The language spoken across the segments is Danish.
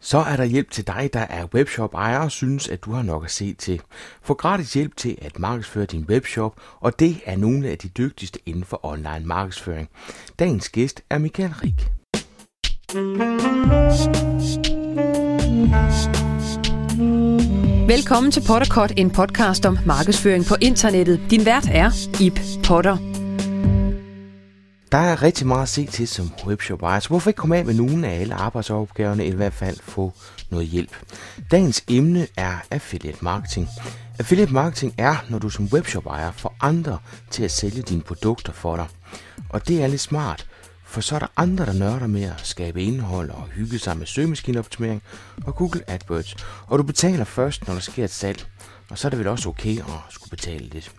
Så er der hjælp til dig, der er webshop-ejer og synes, at du har nok at se til. Få gratis hjælp til at markedsføre din webshop, og det er nogle af de dygtigste inden for online markedsføring. Dagens gæst er Michael Rik. Velkommen til Potterkort, en podcast om markedsføring på internettet. Din vært er Ip Potter. Der er rigtig meget at se til som webshop ejer, så hvorfor ikke komme af med nogle af alle arbejdsopgaverne, eller i hvert fald få noget hjælp. Dagens emne er affiliate marketing. Affiliate marketing er, når du som webshop ejer får andre til at sælge dine produkter for dig. Og det er lidt smart, for så er der andre, der nørder med at skabe indhold og hygge sig med søgemaskineoptimering og Google AdWords. Og du betaler først, når der sker et salg. Og så er det vel også okay at skulle betale lidt.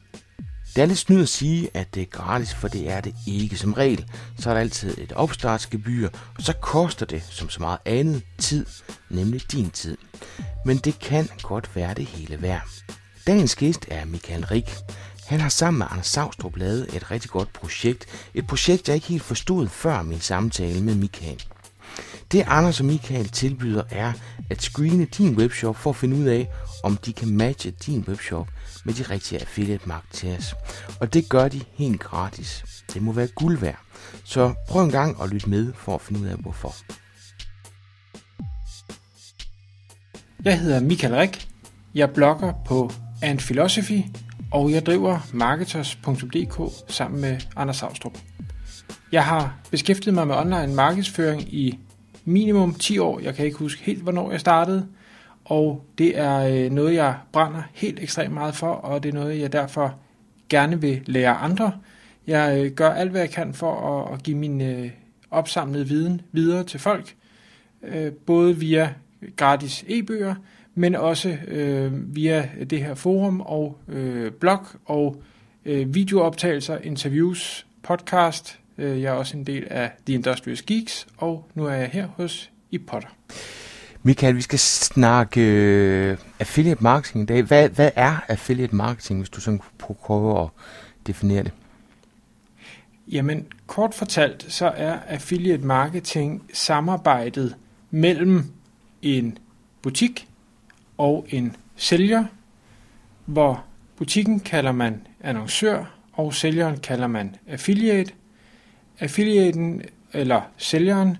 Det er lidt snyd at sige, at det er gratis, for det er det ikke som regel. Så er der altid et opstartsgebyr, og så koster det, som så meget andet, tid, nemlig din tid. Men det kan godt være det hele værd. Dagens gæst er Michael Rik. Han har sammen med Anders Savstrup lavet et rigtig godt projekt. Et projekt, jeg ikke helt forstod før min samtale med Michael. Det Anders og Michael tilbyder er at screene din webshop for at finde ud af, om de kan matche din webshop med de rigtige affiliate marketers. Og det gør de helt gratis. Det må være guld værd. Så prøv en gang at lytte med for at finde ud af hvorfor. Jeg hedder Michael Rik. Jeg blogger på And Philosophy, og jeg driver marketers.dk sammen med Anders Savstrup. Jeg har beskæftiget mig med online markedsføring i minimum 10 år. Jeg kan ikke huske helt, hvornår jeg startede. Og det er øh, noget, jeg brænder helt ekstremt meget for, og det er noget, jeg derfor gerne vil lære andre. Jeg øh, gør alt, hvad jeg kan for at, give min øh, opsamlede viden videre til folk, både via gratis e-bøger, men også via det her forum og blog og videooptagelser, interviews, podcast jeg er også en del af The Industrious Geeks, og nu er jeg her hos iPotter. Michael, vi skal snakke uh, affiliate marketing i dag. Hvad, hvad er affiliate marketing, hvis du sådan prøver at definere det? Jamen, kort fortalt, så er affiliate marketing samarbejdet mellem en butik og en sælger, hvor butikken kalder man annoncør, og sælgeren kalder man affiliate. Affiliaten eller sælgeren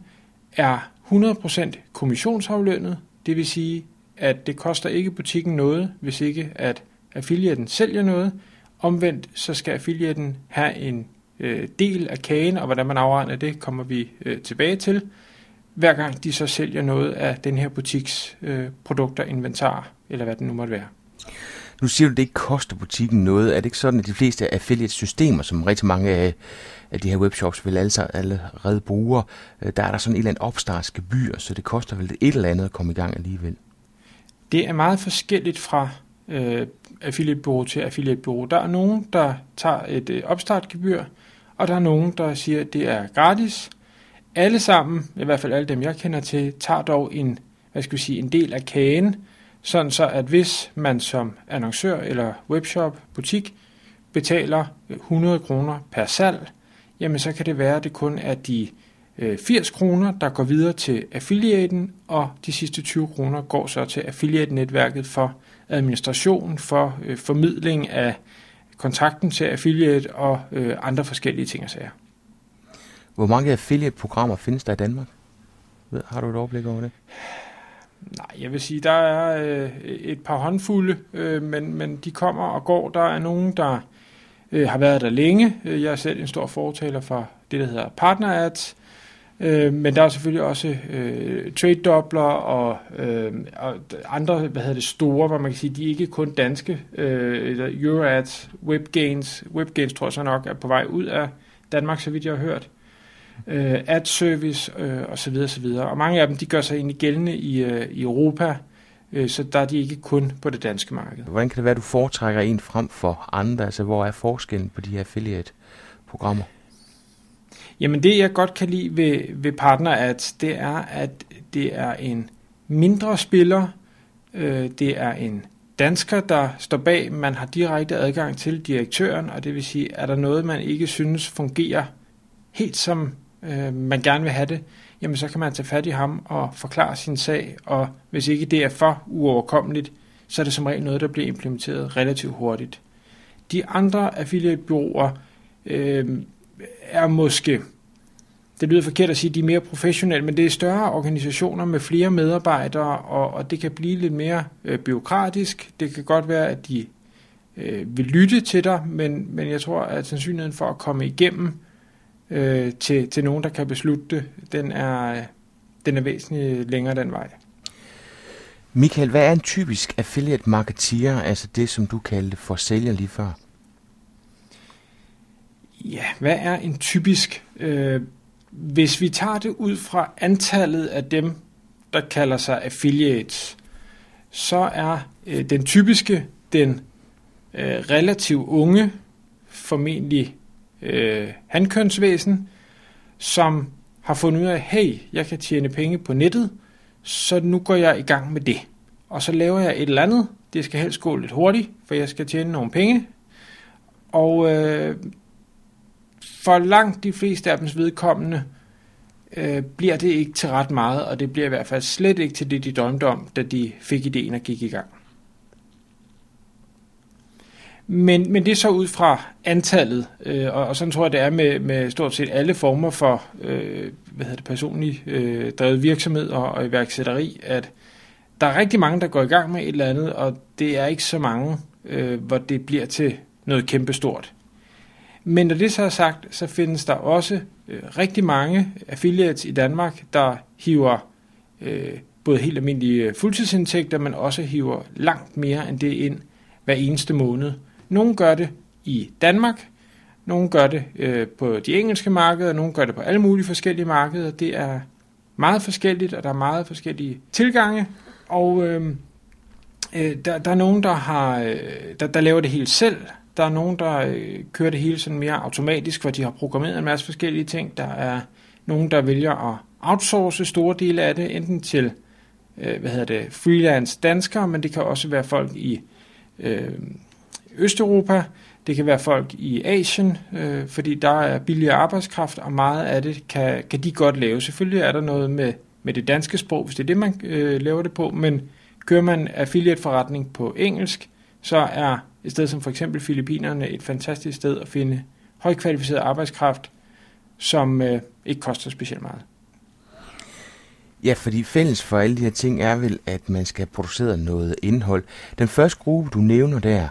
er 100% kommissionsaflønnet, det vil sige, at det koster ikke butikken noget, hvis ikke at affiliaten sælger noget. Omvendt så skal affiliaten have en øh, del af kagen, og hvordan man afregner det, kommer vi øh, tilbage til, hver gang de så sælger noget af den her butiks øh, produkter, inventar, eller hvad det nu måtte være. Nu siger du, at det ikke koster butikken noget. Er det ikke sådan, at de fleste affiliate-systemer, som rigtig mange af, øh de her webshops vil alle allerede bruge. Øh, der er der sådan et eller andet opstartsgebyr, så det koster vel et eller andet at komme i gang alligevel? Det er meget forskelligt fra øh, affiliate-bureau til affiliate-bureau. Der er nogen, der tager et øh, opstartgebyr, og der er nogen, der siger, at det er gratis. Alle sammen, i hvert fald alle dem, jeg kender til, tager dog en, hvad skal vi sige, en del af kagen, sådan så at hvis man som annoncør eller webshop, butik, betaler 100 kroner per salg, jamen så kan det være, at det kun er de 80 øh, kroner, der går videre til affiliaten, og de sidste 20 kroner går så til affiliate-netværket for administration, for øh, formidling af kontakten til affiliate og øh, andre forskellige ting og sager. Hvor mange affiliate-programmer findes der i Danmark? Har du et overblik over det? Nej, jeg vil sige, der er øh, et par håndfulde, øh, men, men de kommer og går. Der er nogen, der øh, har været der længe. Øh, jeg er selv en stor fortaler for det, der hedder partner ads. Øh, men der er selvfølgelig også øh, trade doubler og, øh, og andre hvad hedder det, store, hvor man kan sige, de er ikke kun danske. Øh, eller Euroads, WebGains. WebGains tror jeg så nok er på vej ud af Danmark, så vidt jeg har hørt øh, ad service øh, osv. osv. Og mange af dem de gør sig egentlig gældende i, øh, i Europa, så der er de ikke kun på det danske marked. Hvordan kan det være, at du foretrækker en frem for andre? Altså, hvor er forskellen på de her affiliate-programmer? Jamen det, jeg godt kan lide ved, ved Partner Ads, det er, at det er en mindre spiller, øh, det er en dansker, der står bag, man har direkte adgang til direktøren, og det vil sige, er der noget, man ikke synes fungerer helt som øh, man gerne vil have det, jamen så kan man tage fat i ham og forklare sin sag, og hvis ikke det er for uoverkommeligt, så er det som regel noget, der bliver implementeret relativt hurtigt. De andre affiliate-byråer øh, er måske, det lyder forkert at sige, de er mere professionelle, men det er større organisationer med flere medarbejdere, og, og det kan blive lidt mere øh, byråkratisk. Det kan godt være, at de øh, vil lytte til dig, men, men jeg tror, at sandsynligheden for at komme igennem øh, til, til nogen, der kan beslutte det, den er, den er væsentligt længere den vej. Michael, hvad er en typisk affiliate marketeer, altså det, som du kaldte for sælger lige før? Ja, hvad er en typisk? Øh, hvis vi tager det ud fra antallet af dem, der kalder sig affiliates, så er øh, den typiske den øh, relativt unge, formentlig øh, handkønsvæsen, som har fundet ud af, hey, jeg kan tjene penge på nettet, så nu går jeg i gang med det. Og så laver jeg et eller andet. Det skal helst gå lidt hurtigt, for jeg skal tjene nogle penge. Og øh, for langt de fleste af dems vedkommende øh, bliver det ikke til ret meget, og det bliver i hvert fald slet ikke til det, de drømte om, da de fik ideen og gik i gang. Men, men det er så ud fra antallet, øh, og, og sådan tror jeg, det er med, med stort set alle former for øh, hvad hedder det, personlig øh, drevet virksomhed og, og iværksætteri, at der er rigtig mange, der går i gang med et eller andet, og det er ikke så mange, øh, hvor det bliver til noget kæmpestort. Men når det så er sagt, så findes der også øh, rigtig mange affiliates i Danmark, der hiver øh, både helt almindelige fuldtidsindtægter, men også hiver langt mere end det ind hver eneste måned. Nogle gør det i Danmark, nogle gør det øh, på de engelske markeder, nogle gør det på alle mulige forskellige markeder. Det er meget forskelligt, og der er meget forskellige tilgange. Og øh, øh, der, der er nogen, der, har, øh, der, der laver det helt selv. Der er nogen, der øh, kører det hele sådan mere automatisk, hvor de har programmeret en masse forskellige ting. Der er nogen, der vælger at outsource store dele af det, enten til øh, hvad hedder det, freelance danskere, men det kan også være folk i øh, Østeuropa, det kan være folk i Asien, øh, fordi der er billigere arbejdskraft, og meget af det kan, kan de godt lave. Selvfølgelig er der noget med, med det danske sprog, hvis det er det, man øh, laver det på, men kører man affiliate-forretning på engelsk, så er et sted som for eksempel Filippinerne et fantastisk sted at finde højkvalificeret arbejdskraft, som øh, ikke koster specielt meget. Ja, fordi fælles for alle de her ting er vel, at man skal producere noget indhold. Den første gruppe, du nævner der,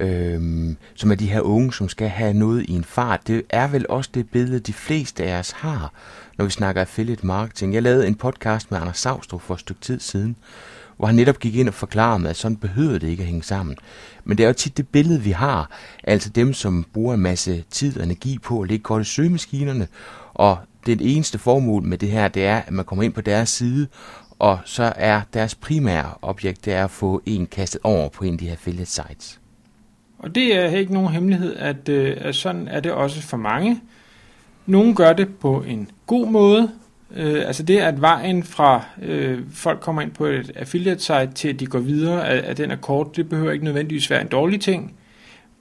øhm, som er de her unge, som skal have noget i en fart, det er vel også det billede, de fleste af os har, når vi snakker affiliate marketing. Jeg lavede en podcast med Anders Savstrup for et stykke tid siden, hvor han netop gik ind og forklarede at sådan behøver det ikke at hænge sammen. Men det er jo tit det billede, vi har, altså dem, som bruger en masse tid og energi på at ligge godt i søgemaskinerne, og det eneste formål med det her, det er, at man kommer ind på deres side, og så er deres primære objekt, det er at få en kastet over på en af de her affiliate sites. Og det er ikke nogen hemmelighed, at, øh, at sådan er det også for mange. Nogle gør det på en god måde. Øh, altså det, at vejen fra øh, folk kommer ind på et affiliate site til at de går videre, at, at den er kort, det behøver ikke nødvendigvis være en dårlig ting.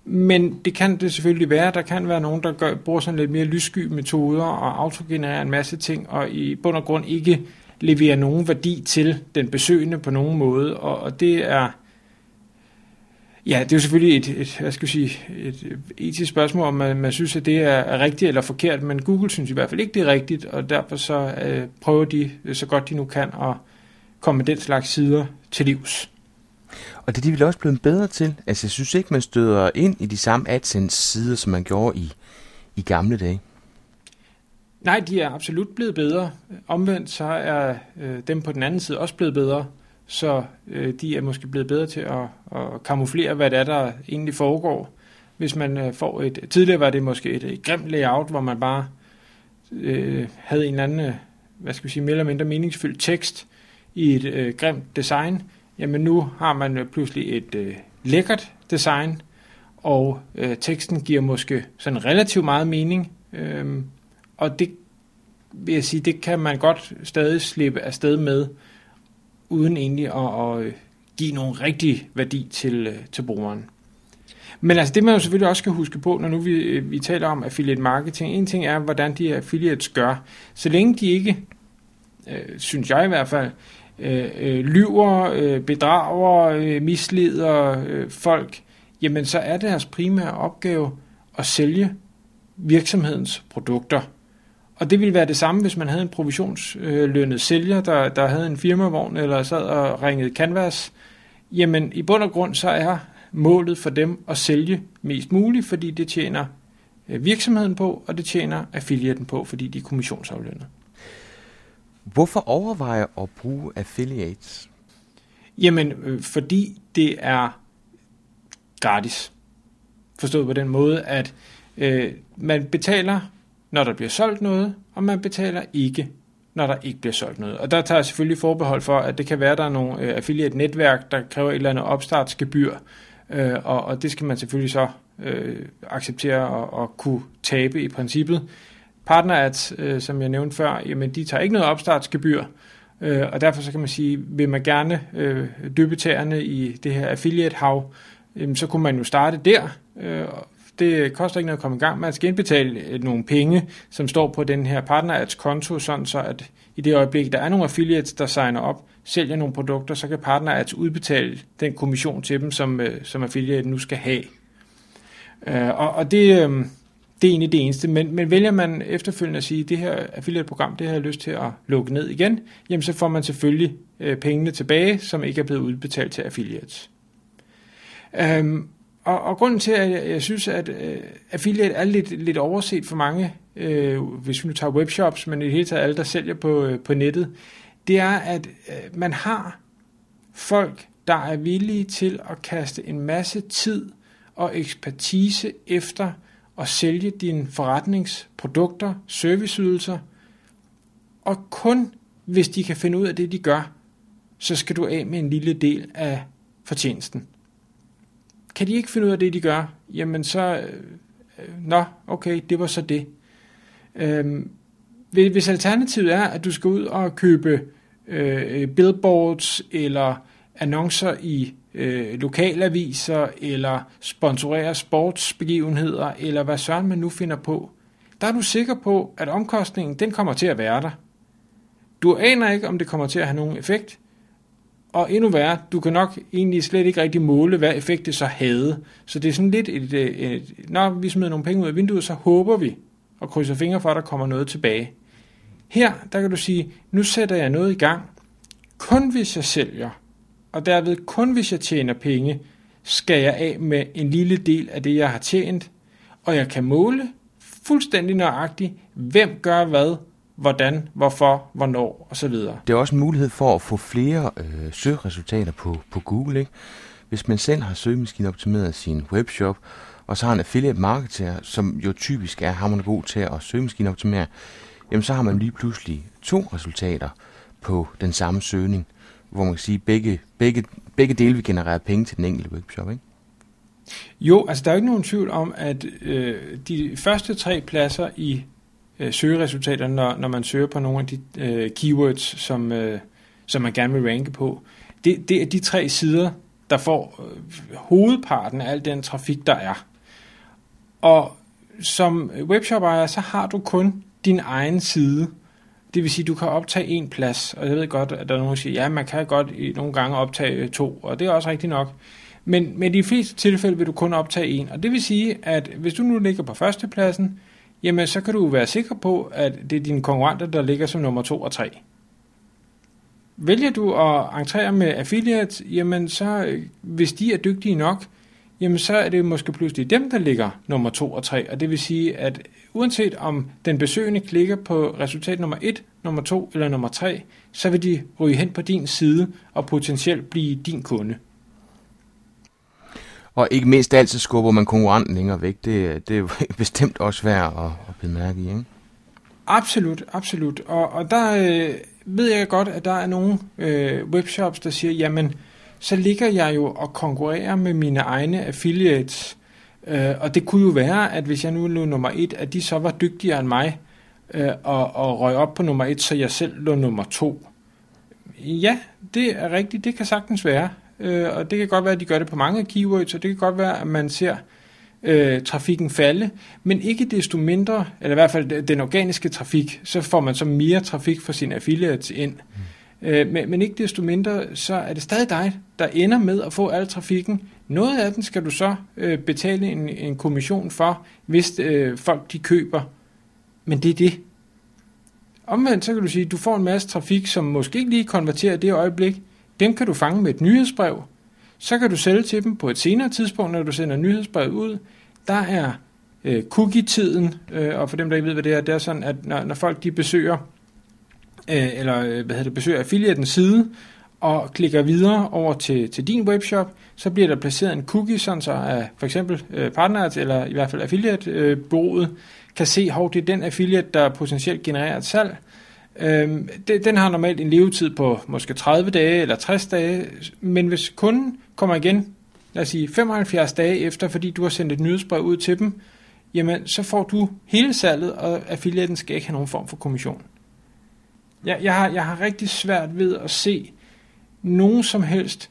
Men det kan det selvfølgelig være. Der kan være nogen, der gør, bruger sådan lidt mere lyssky metoder og autogenererer en masse ting, og i bund og grund ikke leverer nogen værdi til den besøgende på nogen måde. Og, og det er Ja, det er jo selvfølgelig et, et, hvad skal jeg sige, et etisk spørgsmål, om man, man synes, at det er, er rigtigt eller forkert, men Google synes i hvert fald ikke, det er rigtigt, og derfor så øh, prøver de så godt de nu kan at komme den slags sider til livs. Og det er de vel også blevet bedre til. Altså, jeg synes ikke, man støder ind i de samme AdSense-sider, som man gjorde i, i gamle dage. Nej, de er absolut blevet bedre. Omvendt så er øh, dem på den anden side også blevet bedre så øh, de er måske blevet bedre til at, at kamuflere, hvad det er, der egentlig foregår. Hvis man øh, får et... Tidligere var det måske et, et grimt layout, hvor man bare øh, havde en eller anden, øh, hvad skal vi sige, mere eller mindre meningsfyldt tekst i et øh, grimt design. Jamen nu har man øh, pludselig et øh, lækkert design, og øh, teksten giver måske sådan relativt meget mening. Øh, og det vil jeg sige, det kan man godt stadig slippe afsted med, uden egentlig at, at øh, give nogen rigtig værdi til, øh, til brugeren. Men altså det man jo selvfølgelig også skal huske på, når nu vi, øh, vi taler om affiliate marketing, en ting er, hvordan de affiliates gør. Så længe de ikke øh, synes jeg i hvert fald, øh, øh, lyver, øh, bedrager, øh, misleder øh, folk, jamen så er deres primære opgave at sælge virksomhedens produkter. Og det ville være det samme, hvis man havde en provisionslønnet sælger, der, der havde en firmavogn eller sad og ringede canvas. Jamen i bund og grund så er målet for dem at sælge mest muligt, fordi det tjener øh, virksomheden på, og det tjener affiliaten på, fordi de er kommissionsaflønnet. Hvorfor overveje at bruge affiliates? Jamen, øh, fordi det er gratis. Forstået på den måde, at øh, man betaler, når der bliver solgt noget, og man betaler ikke, når der ikke bliver solgt noget. Og der tager jeg selvfølgelig forbehold for, at det kan være, at der er nogle øh, affiliate-netværk, der kræver et eller andet opstartsgebyr, øh, og, og det skal man selvfølgelig så øh, acceptere og, og kunne tabe i princippet. Partner ads, øh, som jeg nævnte før, jamen de tager ikke noget opstartsgebyr, øh, og derfor så kan man sige, vil man gerne øh, dyppe tæerne i det her affiliate-hav, øh, så kunne man jo starte der. Øh, det koster ikke noget at komme i gang. Man skal indbetale øh, nogle penge, som står på den her partnerads konto, sådan så at i det øjeblik, der er nogle affiliates, der signer op, sælger nogle produkter, så kan partnerads udbetale den kommission til dem, som, øh, som affiliate nu skal have. Øh, og, og det, øhm, det er egentlig det eneste, men, men vælger man efterfølgende at sige, at det her affiliate-program, det har jeg lyst til at lukke ned igen, jamen så får man selvfølgelig øh, pengene tilbage, som ikke er blevet udbetalt til affiliates. Øhm, og, og grunden til, at jeg, jeg synes, at øh, affiliate er lidt, lidt overset for mange, øh, hvis vi nu tager webshops, men i det hele taget alle, der sælger på, øh, på nettet, det er, at øh, man har folk, der er villige til at kaste en masse tid og ekspertise efter at sælge dine forretningsprodukter, serviceydelser, og kun hvis de kan finde ud af det, de gør, så skal du af med en lille del af fortjenesten. Kan de ikke finde ud af det, de gør, jamen så, øh, øh nå, okay, det var så det. Øh, hvis alternativet er, at du skal ud og købe øh, billboards eller annoncer i øh, lokalaviser, eller sponsorere sportsbegivenheder, eller hvad søren man nu finder på, der er du sikker på, at omkostningen den kommer til at være der. Du aner ikke, om det kommer til at have nogen effekt, og endnu værre, du kan nok egentlig slet ikke rigtig måle, hvad effekt det så havde. Så det er sådan lidt et, et, et når vi smider nogle penge ud af vinduet, så håber vi og krydser fingre for, at der kommer noget tilbage. Her, der kan du sige, nu sætter jeg noget i gang, kun hvis jeg sælger og derved kun hvis jeg tjener penge, skal jeg af med en lille del af det, jeg har tjent, og jeg kan måle fuldstændig nøjagtigt, hvem gør hvad, hvordan, hvorfor, hvornår osv. Det er også en mulighed for at få flere øh, søgeresultater på, på Google. Ikke? Hvis man selv har søgemaskineoptimeret sin webshop, og så har en affiliate marketer, som jo typisk er hammerende god til at søgemaskineoptimere, jamen så har man lige pludselig to resultater på den samme søgning hvor man kan sige, begge, begge, begge dele vil generere penge til den enkelte webshop, ikke? Jo, altså der er ikke nogen tvivl om, at øh, de første tre pladser i øh, søgeresultaterne, når, når man søger på nogle af de øh, keywords, som, øh, som man gerne vil ranke på, det, det er de tre sider, der får øh, hovedparten af al den trafik, der er. Og som webshop-ejer, så har du kun din egen side, det vil sige, at du kan optage en plads, og jeg ved godt, at der er nogen, der siger, ja, man kan godt nogle gange optage to, og det er også rigtigt nok. Men, men i de fleste tilfælde vil du kun optage en, og det vil sige, at hvis du nu ligger på førstepladsen, jamen så kan du være sikker på, at det er dine konkurrenter, der ligger som nummer 2 og 3. Vælger du at entrere med affiliates, jamen så, øh, hvis de er dygtige nok, jamen så er det måske pludselig dem, der ligger nummer 2 og 3. Og det vil sige, at uanset om den besøgende klikker på resultat nummer 1, nummer 2 eller nummer 3, så vil de ryge hen på din side og potentielt blive din kunde. Og ikke mindst altid skubber man konkurrenten længere væk. Det, det er bestemt også værd at, at bemærke i, ikke? Absolut, absolut. Og, og der øh, ved jeg godt, at der er nogle øh, webshops, der siger, jamen, så ligger jeg jo og konkurrerer med mine egne affiliates. Øh, og det kunne jo være, at hvis jeg nu lå nummer et, at de så var dygtigere end mig, øh, og, og røg op på nummer et, så jeg selv lå nummer to. Ja, det er rigtigt. Det kan sagtens være. Øh, og det kan godt være, at de gør det på mange keywords, og det kan godt være, at man ser øh, trafikken falde, men ikke desto mindre, eller i hvert fald den organiske trafik, så får man så mere trafik for sine affiliates ind. Mm. Øh, men, men ikke desto mindre, så er det stadig dig, der ender med at få al trafikken. Noget af den skal du så øh, betale en, en kommission for, hvis øh, folk de køber. Men det er det. Omvendt så kan du sige, at du får en masse trafik, som måske ikke lige konverterer det øjeblik. Dem kan du fange med et nyhedsbrev. Så kan du sælge til dem på et senere tidspunkt, når du sender nyhedsbrevet ud. Der er øh, cookie-tiden, øh, og for dem, der ikke ved, hvad det er, det er sådan, at når, når folk de besøger, øh, eller øh, hvad hedder det, besøger affiliatens side, og klikker videre over til, til din webshop, så bliver der placeret en cookie, sådan så at for eksempel øh, partners, eller i hvert fald affiliate-bureauet, øh, kan se, hvor det er den affiliate, der potentielt genererer et salg. Øhm, det, den har normalt en levetid på måske 30 dage eller 60 dage, men hvis kunden kommer igen, lad os sige 75 dage efter, fordi du har sendt et nyhedsbrev ud til dem, jamen så får du hele salget, og affiliaten skal ikke have nogen form for kommission. Jeg, jeg, har, jeg har rigtig svært ved at se nogen som helst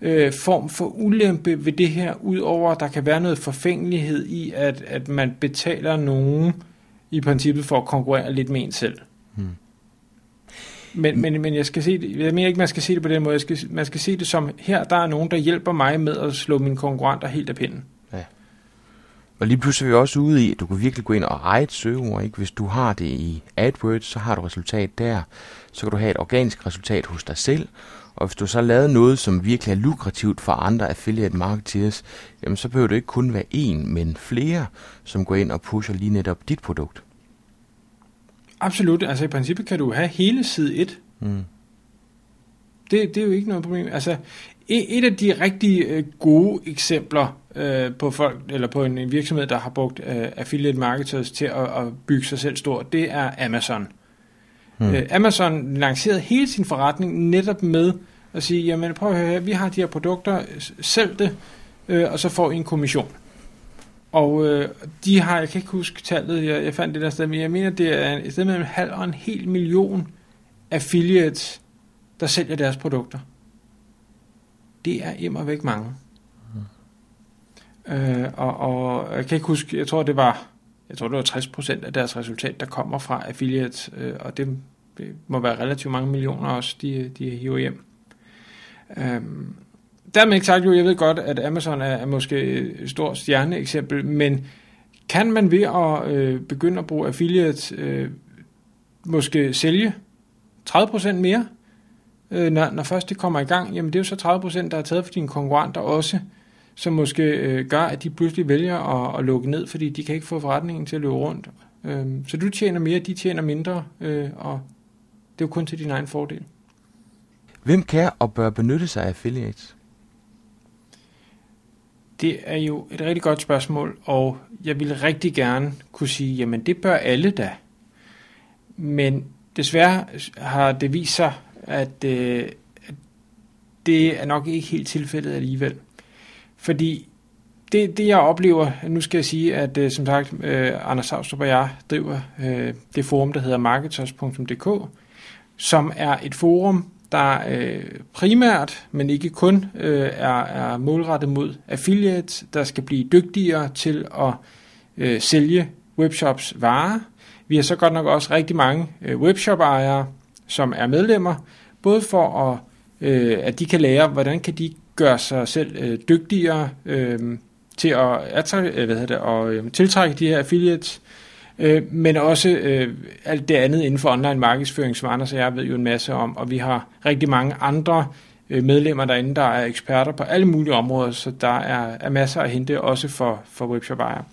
øh, form for ulempe ved det her, udover at der kan være noget forfængelighed i, at, at man betaler nogen i princippet for at konkurrere lidt med en selv. Hmm. Men, men, men jeg skal se det, jeg mener ikke, man skal se det på den måde. Jeg skal, man skal se det som, her der er nogen, der hjælper mig med at slå mine konkurrenter helt af pinden. Ja. Og lige pludselig er vi også ude i, at du kan virkelig gå ind og eje et søgeord. Ikke? Hvis du har det i AdWords, så har du resultat der. Så kan du have et organisk resultat hos dig selv. Og hvis du så har lavet noget, som virkelig er lukrativt for andre affiliate marketers, jamen så behøver det ikke kun være en, men flere, som går ind og pusher lige netop dit produkt. Absolut. Altså i princippet kan du have hele side 1. Mm. Det, det er jo ikke noget problem. Altså et af de rigtig øh, gode eksempler øh, på folk eller på en, virksomhed, der har brugt øh, affiliate marketers til at, at bygge sig selv stor, det er Amazon. Hmm. Øh, Amazon lancerede hele sin forretning netop med at sige, jamen prøv at høre her, vi har de her produkter, sælg det, øh, og så får I en kommission. Og øh, de har, jeg kan ikke huske tallet, jeg, jeg fandt det der sted, men jeg mener, det er et sted mellem en halv og en hel million affiliates, der sælger deres produkter. Det er immer væk mange. Mm. Øh, og, og jeg kan ikke huske, jeg tror det var, jeg tror det var 60% af deres resultat, der kommer fra affiliates, øh, og det, det må være relativt mange millioner også, de, de hiver hjem. Øh, dermed ikke sagt jo, jeg ved godt, at Amazon er, er måske et stort stjerneeksempel, men kan man ved at øh, begynde at bruge affiliates øh, måske sælge 30% mere, øh, når, når først det kommer i gang, jamen det er jo så 30%, der er taget for dine konkurrenter også, som måske øh, gør, at de pludselig vælger at, at lukke ned, fordi de kan ikke få forretningen til at løbe rundt. Øh, så du tjener mere, de tjener mindre, øh, og det er jo kun til din egen fordel. Hvem kan og bør benytte sig af affiliates? Det er jo et rigtig godt spørgsmål, og jeg ville rigtig gerne kunne sige, jamen det bør alle da. Men desværre har det vist sig, at, øh, at det er nok ikke helt tilfældet alligevel. Fordi det, det jeg oplever, nu skal jeg sige, at øh, som sagt, øh, Anders Savstrup og jeg driver øh, det forum, der hedder marketers.dk, som er et forum, der øh, primært, men ikke kun, øh, er, er målrettet mod affiliates, der skal blive dygtigere til at øh, sælge webshops varer. Vi har så godt nok også rigtig mange øh, webshop-ejere, som er medlemmer, både for at, øh, at de kan lære, hvordan kan de gøre sig selv øh, dygtigere øh, til at, attra- øh, hvad hedder det, og, øh, tiltrække de her affiliates, øh, men også øh, alt det andet inden for online markedsføring, som Anders og jeg ved jo en masse om, og vi har rigtig mange andre øh, medlemmer derinde, der er eksperter på alle mulige områder, så der er, er masser at hente også for, for webshop-ejere.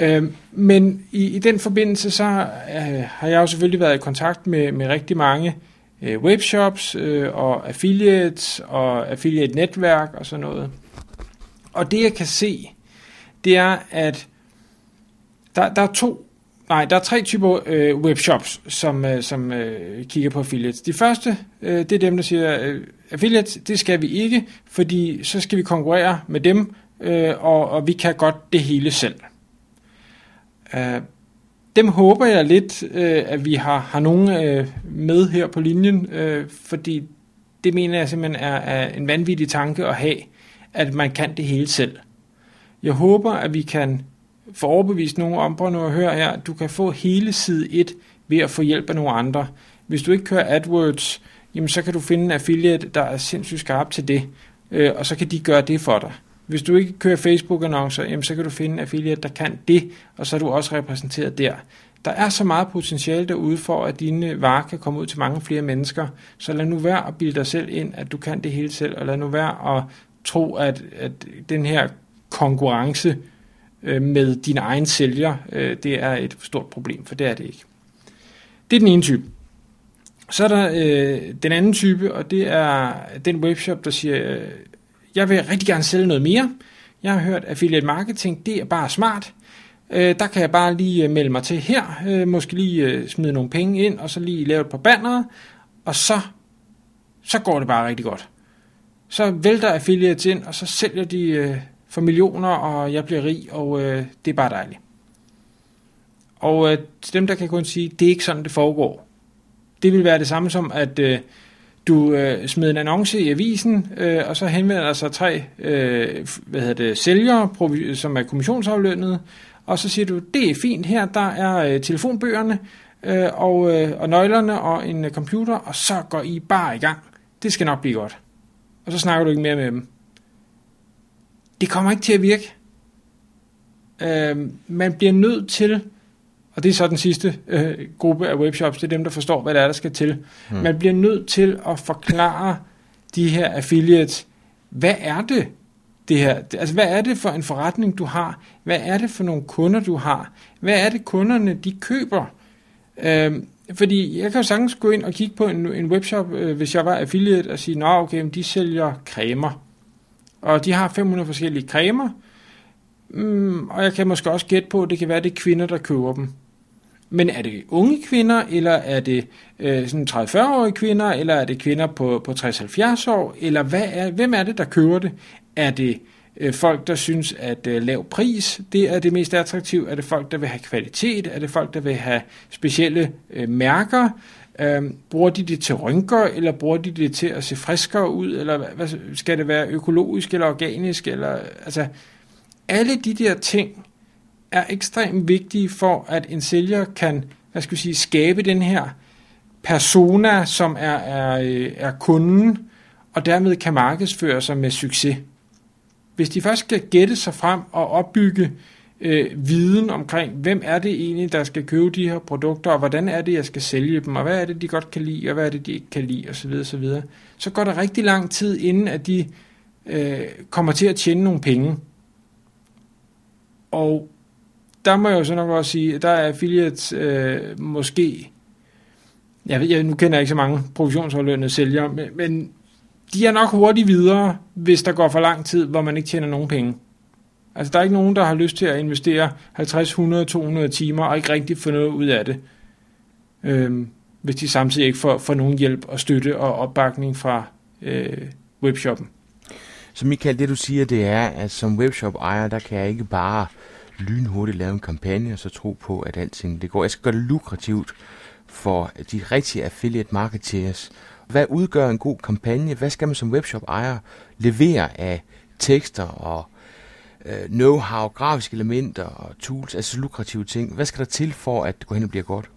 Øh, men i, i den forbindelse, så øh, har jeg jo selvfølgelig været i kontakt med, med rigtig mange øh, webshops øh, og affiliates og affiliate-netværk og sådan noget. Og det jeg kan se, det er, at der, der er to Nej, der er tre typer øh, webshops, som, øh, som øh, kigger på affiliates. De første, øh, det er dem, der siger, øh, affiliates, det skal vi ikke, fordi så skal vi konkurrere med dem, øh, og, og vi kan godt det hele selv. Øh, dem håber jeg lidt, øh, at vi har, har nogen øh, med her på linjen, øh, fordi det mener jeg simpelthen er, er en vanvittig tanke at have, at man kan det hele selv. Jeg håber, at vi kan få overbevist nogen om, på nu at høre her, du kan få hele side 1 ved at få hjælp af nogle andre. Hvis du ikke kører AdWords, jamen så kan du finde en affiliate, der er sindssygt skarp til det, øh, og så kan de gøre det for dig. Hvis du ikke kører Facebook-annoncer, jamen så kan du finde en affiliate, der kan det, og så er du også repræsenteret der. Der er så meget potentiale derude for, at dine varer kan komme ud til mange flere mennesker, så lad nu være at bilde dig selv ind, at du kan det hele selv, og lad nu være at tro, at, at den her konkurrence øh, med dine egen sælger, øh, det er et stort problem, for det er det ikke. Det er den ene type. Så er der øh, den anden type, og det er den webshop, der siger, øh, jeg vil rigtig gerne sælge noget mere. Jeg har hørt, at affiliate marketing, det er bare smart. Øh, der kan jeg bare lige øh, melde mig til her, øh, måske lige øh, smide nogle penge ind, og så lige lave et par bannere, og så, så går det bare rigtig godt. Så vælter affiliates ind, og så sælger de øh, for millioner, og jeg bliver rig, og øh, det er bare dejligt. Og øh, til dem, der kan kun sige, det er ikke sådan, det foregår. Det vil være det samme som, at øh, du øh, smider en annonce i avisen, øh, og så henvender der sig tre øh, hvad hedder det, sælgere, som er kommissionsaflønnet, og så siger du, det er fint, her der er øh, telefonbøgerne, øh, og, øh, og nøglerne og en øh, computer, og så går I bare i gang. Det skal nok blive godt. Og så snakker du ikke mere med dem. Det kommer ikke til at virke. Øh, man bliver nødt til og det er så den sidste øh, gruppe af webshops, det er dem, der forstår, hvad det er, der skal til. Hmm. Man bliver nødt til at forklare de her affiliates, hvad er det, det her, altså hvad er det for en forretning, du har? Hvad er det for nogle kunder, du har? Hvad er det, kunderne, de køber? Øhm, fordi jeg kan jo sagtens gå ind og kigge på en, en webshop, øh, hvis jeg var affiliate, og sige, nå okay, de sælger cremer. Og de har 500 forskellige cremer, mm, og jeg kan måske også gætte på, at det kan være, at det er kvinder, der køber dem. Men er det unge kvinder, eller er det øh, sådan 30-40-årige kvinder, eller er det kvinder på, på 60-70 år, eller hvad er, hvem er det, der køber det? Er det øh, folk, der synes, at øh, lav pris, det er det mest attraktive? Er det folk, der vil have kvalitet? Er det folk, der vil have specielle øh, mærker? Øh, bruger de det til rynker, eller bruger de det til at se friskere ud? Eller hvad, skal det være økologisk eller organisk? Eller, altså, alle de der ting er ekstremt vigtige for, at en sælger kan hvad skal sige, skabe den her persona, som er, er, øh, er kunden, og dermed kan markedsføre sig med succes. Hvis de først skal gætte sig frem og opbygge øh, viden omkring, hvem er det egentlig, der skal købe de her produkter, og hvordan er det, jeg skal sælge dem, og hvad er det, de godt kan lide, og hvad er det, de ikke kan lide, osv., osv., så går der rigtig lang tid, inden at de øh, kommer til at tjene nogle penge. Og der må jeg jo så nok også sige, der er affiliates øh, måske, jeg, ved, jeg, nu kender jeg ikke så mange provisionsaflønnede sælgere, men, men de er nok hurtigt videre, hvis der går for lang tid, hvor man ikke tjener nogen penge. Altså, der er ikke nogen, der har lyst til at investere 50, 100, 200 timer og ikke rigtig få noget ud af det. Øhm, hvis de samtidig ikke får, får nogen hjælp og støtte og opbakning fra øh, webshoppen. Så Michael, det du siger, det er, at som webshop-ejer, der kan jeg ikke bare lynhurtigt lave en kampagne og så tro på, at alting det går. Jeg skal gøre det lukrativt for de rigtige affiliate marketeers hvad udgør en god kampagne? Hvad skal man som webshop-ejer levere af tekster og øh, know-how, grafiske elementer og tools, altså lukrative ting? Hvad skal der til for, at det går hen og bliver godt?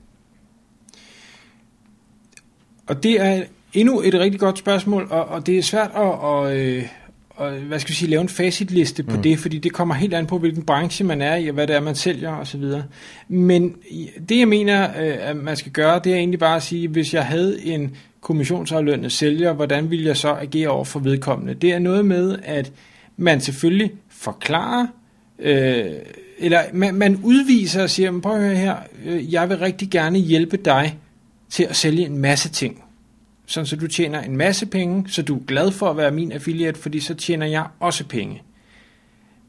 Og det er endnu et rigtig godt spørgsmål, og, og det er svært at, og, øh, og, hvad skal vi sige, lave en facitliste på mm. det, fordi det kommer helt an på, hvilken branche man er i, og hvad det er, man sælger osv. Men det, jeg mener, øh, at man skal gøre, det er egentlig bare at sige, hvis jeg havde en kommissionsaflønnet sælger, hvordan vil jeg så agere over for vedkommende? Det er noget med, at man selvfølgelig forklarer, øh, eller man, man udviser og siger, prøv at høre her, øh, jeg vil rigtig gerne hjælpe dig til at sælge en masse ting. Sådan så du tjener en masse penge, så du er glad for at være min affiliate, fordi så tjener jeg også penge.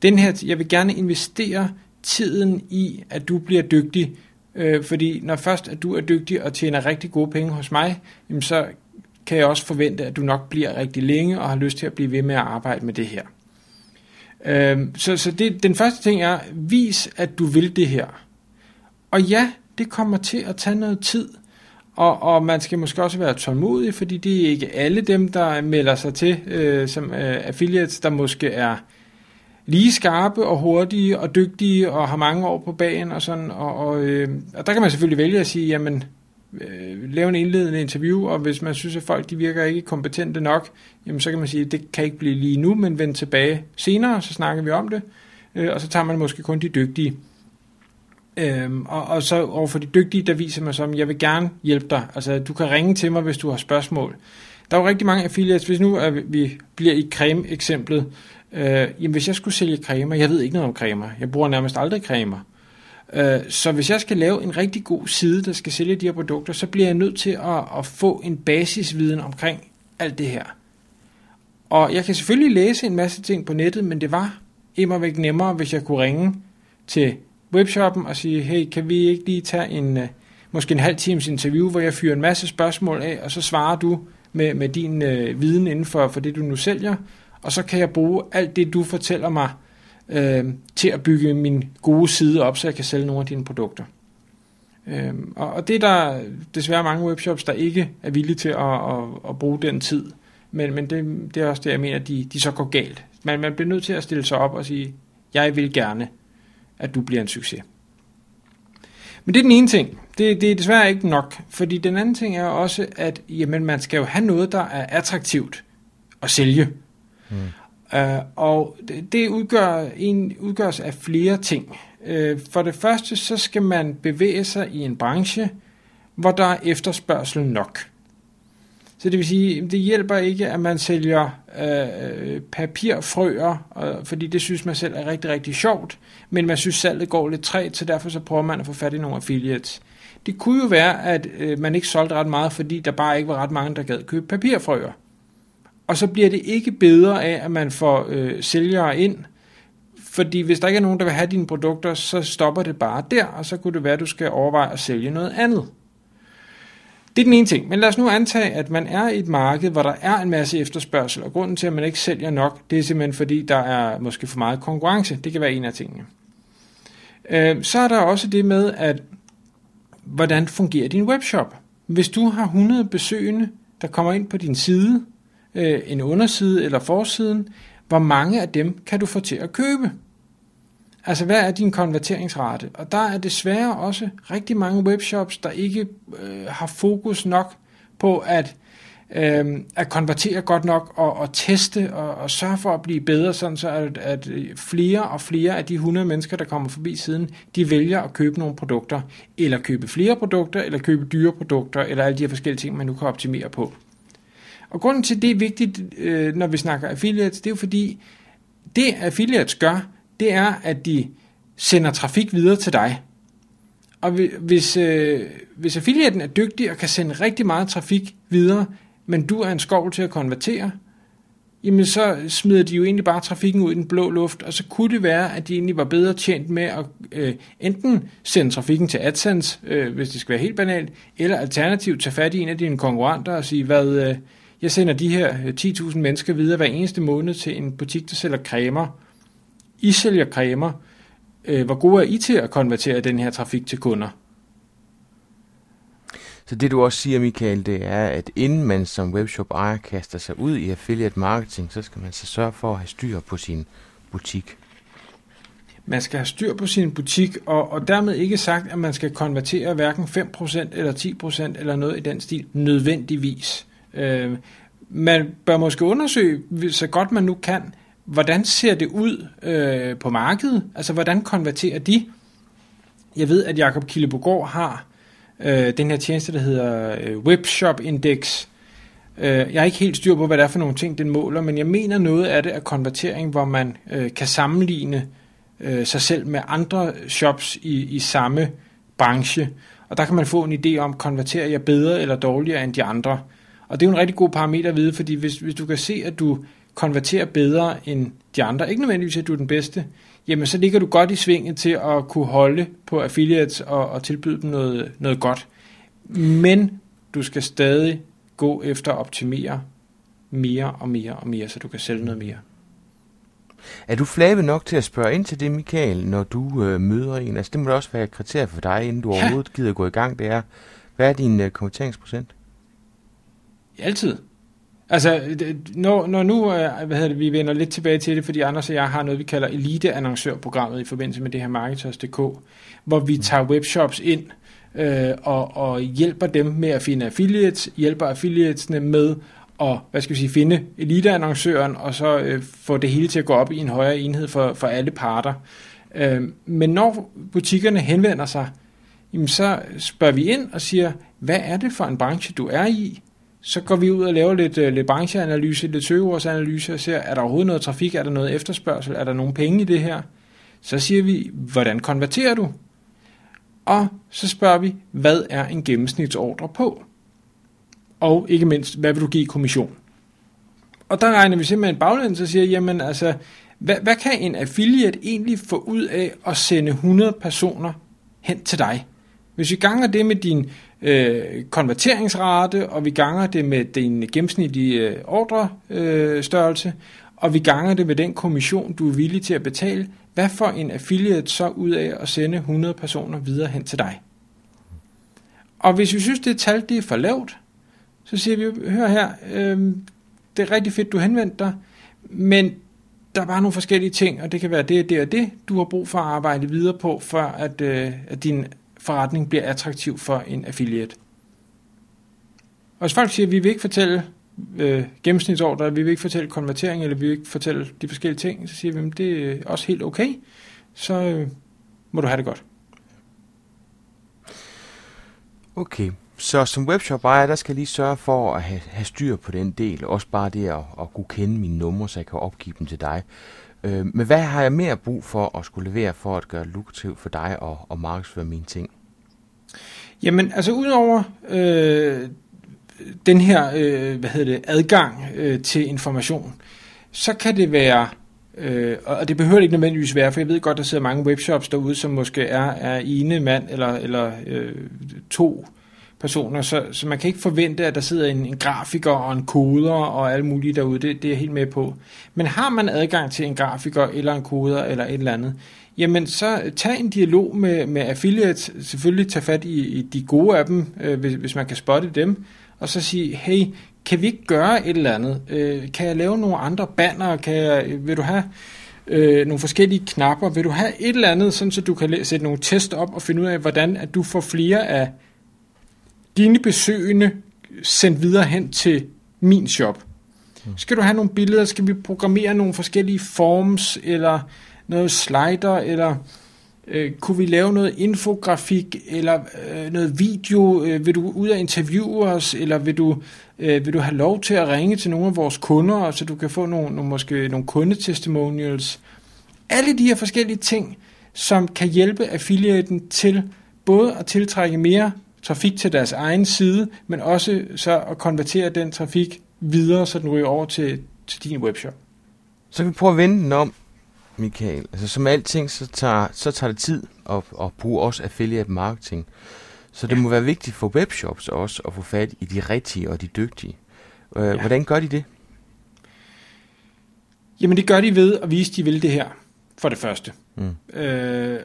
Den her, jeg vil gerne investere tiden i, at du bliver dygtig, Øh, fordi når først at du er dygtig og tjener rigtig gode penge hos mig, jamen så kan jeg også forvente, at du nok bliver rigtig længe og har lyst til at blive ved med at arbejde med det her. Øh, så så det, den første ting er, vis at du vil det her. Og ja, det kommer til at tage noget tid. Og, og man skal måske også være tålmodig, fordi det er ikke alle dem, der melder sig til øh, som øh, affiliates, der måske er lige skarpe og hurtige og dygtige og har mange år på bagen og sådan. Og, og, øh, og der kan man selvfølgelig vælge at sige, jamen, øh, lave en indledende interview, og hvis man synes, at folk de virker ikke kompetente nok, jamen så kan man sige, at det kan ikke blive lige nu, men vend tilbage senere, så snakker vi om det, øh, og så tager man måske kun de dygtige. Øhm, og, og så overfor de dygtige, der viser man som, jeg vil gerne hjælpe dig. Altså, du kan ringe til mig, hvis du har spørgsmål. Der er jo rigtig mange affiliates, hvis nu at vi bliver i creme-eksemplet, øh, jamen hvis jeg skulle sælge cremer, jeg ved ikke noget om cremer, jeg bruger nærmest aldrig cremer, Øh, så hvis jeg skal lave en rigtig god side, der skal sælge de her produkter, så bliver jeg nødt til at, at få en basisviden omkring alt det her. Og jeg kan selvfølgelig læse en masse ting på nettet, men det var immer væk nemmere, hvis jeg kunne ringe til webshoppen og sige, hey, kan vi ikke lige tage en, øh, måske en halv times interview, hvor jeg fyrer en masse spørgsmål af, og så svarer du med, med din øh, viden inden for, for det, du nu sælger, og så kan jeg bruge alt det, du fortæller mig, øh, til at bygge min gode side op, så jeg kan sælge nogle af dine produkter. Øh, og, og det er der desværre mange webshops, der ikke er villige til at, at, at bruge den tid. Men, men det, det er også det, jeg mener, de, de så går galt. Man, man bliver nødt til at stille sig op og sige, jeg vil gerne, at du bliver en succes. Men det er den ene ting. Det, det er desværre ikke nok, fordi den anden ting er også, at jamen, man skal jo have noget, der er attraktivt at sælge. Mm. Uh, og det, det udgør en, udgøres af flere ting. Uh, for det første, så skal man bevæge sig i en branche, hvor der er efterspørgsel nok. Så det vil sige, det hjælper ikke, at man sælger øh, øh papirfrøer, øh, fordi det synes man selv er rigtig, rigtig sjovt, men man synes salget går lidt træt, så derfor så prøver man at få fat i nogle affiliates. Det kunne jo være, at øh, man ikke solgte ret meget, fordi der bare ikke var ret mange, der gad købe papirfrøer. Og så bliver det ikke bedre af, at man får øh, sælgere ind, fordi hvis der ikke er nogen, der vil have dine produkter, så stopper det bare der, og så kunne det være, at du skal overveje at sælge noget andet. Det er den ene ting. Men lad os nu antage, at man er i et marked, hvor der er en masse efterspørgsel, og grunden til, at man ikke sælger nok, det er simpelthen fordi, der er måske for meget konkurrence. Det kan være en af tingene. Øh, så er der også det med, at hvordan fungerer din webshop? Hvis du har 100 besøgende, der kommer ind på din side, øh, en underside eller forsiden, hvor mange af dem kan du få til at købe? Altså, hvad er din konverteringsrate? Og der er desværre også rigtig mange webshops, der ikke øh, har fokus nok på at, øh, at konvertere godt nok og, og teste og, og sørge for at blive bedre, sådan så at, at flere og flere af de 100 mennesker, der kommer forbi siden, de vælger at købe nogle produkter, eller købe flere produkter, eller købe dyre produkter, eller alle de her forskellige ting, man nu kan optimere på. Og grunden til, det er vigtigt, øh, når vi snakker affiliates, det er jo fordi, det affiliates gør, det er, at de sender trafik videre til dig. Og hvis, øh, hvis affiliaten er dygtig og kan sende rigtig meget trafik videre, men du er en skov til at konvertere, jamen så smider de jo egentlig bare trafikken ud i den blå luft, og så kunne det være, at de egentlig var bedre tjent med at øh, enten sende trafikken til AdSense, øh, hvis det skal være helt banalt, eller alternativt tage fat i en af dine konkurrenter og sige, hvad, øh, jeg sender de her 10.000 øh, mennesker videre hver eneste måned til en butik, der sælger cremer, i sælger cremer. Øh, hvor gode er I til at konvertere den her trafik til kunder? Så det du også siger, Michael, det er, at inden man som webshop ejer kaster sig ud i affiliate marketing, så skal man så sørge for at have styr på sin butik. Man skal have styr på sin butik, og, og dermed ikke sagt, at man skal konvertere hverken 5% eller 10% eller noget i den stil nødvendigvis. Øh, man bør måske undersøge, så godt man nu kan, hvordan ser det ud øh, på markedet? Altså, hvordan konverterer de? Jeg ved, at Jakob Killebogård har øh, den her tjeneste, der hedder øh, Webshop Index. Øh, jeg er ikke helt styr på, hvad det er for nogle ting, den måler, men jeg mener noget af det er konvertering, hvor man øh, kan sammenligne øh, sig selv med andre shops i, i samme branche. Og der kan man få en idé om, konverterer jeg bedre eller dårligere end de andre. Og det er jo en rigtig god parameter at vide, fordi hvis, hvis du kan se, at du konverterer bedre end de andre, ikke nødvendigvis at du er den bedste, jamen så ligger du godt i svinget til at kunne holde på affiliates og, og tilbyde dem noget, noget godt. Men du skal stadig gå efter at optimere mere og mere og mere, så du kan sælge noget mere. Er du flabet nok til at spørge ind til det, Michael, når du øh, møder en? Altså det må da også være et kriterie for dig, inden du ja. overhovedet gider gå i gang. Det er, hvad er din øh, konverteringsprocent? Altid. Altså, når, når nu hvad hedder det, vi vender lidt tilbage til det, fordi Anders og jeg har noget, vi kalder elite-annoncørprogrammet i forbindelse med det her Marketers.dk, hvor vi tager webshops ind øh, og, og hjælper dem med at finde affiliates, hjælper affiliatesne med at hvad skal vi sige, finde elite-annoncøren, og så øh, få det hele til at gå op i en højere enhed for, for alle parter. Øh, men når butikkerne henvender sig, jamen så spørger vi ind og siger, hvad er det for en branche, du er i? Så går vi ud og laver lidt, øh, lidt brancheanalyse, lidt søgeordsanalyse og ser, er der overhovedet noget trafik, er der noget efterspørgsel, er der nogen penge i det her? Så siger vi, hvordan konverterer du? Og så spørger vi, hvad er en gennemsnitsordre på? Og ikke mindst, hvad vil du give kommission? Og der regner vi simpelthen baglæns og siger, jamen altså, hvad, hvad kan en affiliate egentlig få ud af at sende 100 personer hen til dig? Hvis vi ganger det med din øh, konverteringsrate, og vi ganger det med din gennemsnitlige øh, ordrestørrelse, øh, og vi ganger det med den kommission, du er villig til at betale, hvad får en affiliate så ud af at sende 100 personer videre hen til dig? Og hvis vi synes, det tal det er for lavt, så siger vi, hør her, øh, det er rigtig fedt, du henvendte dig, men der er bare nogle forskellige ting, og det kan være det det og det, du har brug for at arbejde videre på, for at, øh, at din forretning bliver attraktiv for en affiliate. Og hvis folk siger, at vi vil ikke fortælle øh, gennemsnitsordre, vi vil ikke fortælle konvertering, eller vi vil ikke fortælle de forskellige ting, så siger vi, at det er også helt okay, så øh, må du have det godt. Okay, så som webshop ejer, der skal jeg lige sørge for at have, have styr på den del, også bare det at, at kunne kende mine numre, så jeg kan opgive dem til dig. Øh, men hvad har jeg mere brug for at skulle levere for at gøre lukrativ lukrativt for dig og, og markedsføre mine ting? Jamen, altså udover øh, den her øh, hvad hedder det, adgang øh, til information, så kan det være, øh, og det behøver det ikke nødvendigvis være, for jeg ved godt, der sidder mange webshops derude, som måske er, er ene mand eller, eller øh, to personer, så, så man kan ikke forvente, at der sidder en, en grafiker og en koder og alt muligt derude, det, det er jeg helt med på. Men har man adgang til en grafiker eller en koder eller et eller andet, jamen så tag en dialog med, med affiliates, selvfølgelig tag fat i, i de gode af dem, øh, hvis, hvis man kan spotte dem, og så sige, hey, kan vi ikke gøre et eller andet? Øh, kan jeg lave nogle andre banner? Kan jeg, vil du have øh, nogle forskellige knapper? Vil du have et eller andet, sådan så du kan sætte nogle test op og finde ud af, hvordan at du får flere af dine besøgende sendt videre hen til min shop. Skal du have nogle billeder? Skal vi programmere nogle forskellige forms, eller noget slider, eller øh, kunne vi lave noget infografik, eller øh, noget video? Øh, vil du ud og interviewe os, eller vil du, øh, vil du have lov til at ringe til nogle af vores kunder, så du kan få nogle, nogle, måske nogle kundetestimonials? Alle de her forskellige ting, som kan hjælpe affiliaten til både at tiltrække mere trafik til deres egen side, men også så at konvertere den trafik videre, så den ryger over til, til din webshop. Så kan vi prøve at vende den om, Michael. Altså som alting, så tager, så tager det tid at, at bruge også affiliate marketing. Så det ja. må være vigtigt for webshops også at få fat i de rigtige og de dygtige. Øh, ja. Hvordan gør de det? Jamen det gør de ved at vise, at de vil det her, for det første. Mm. Øh,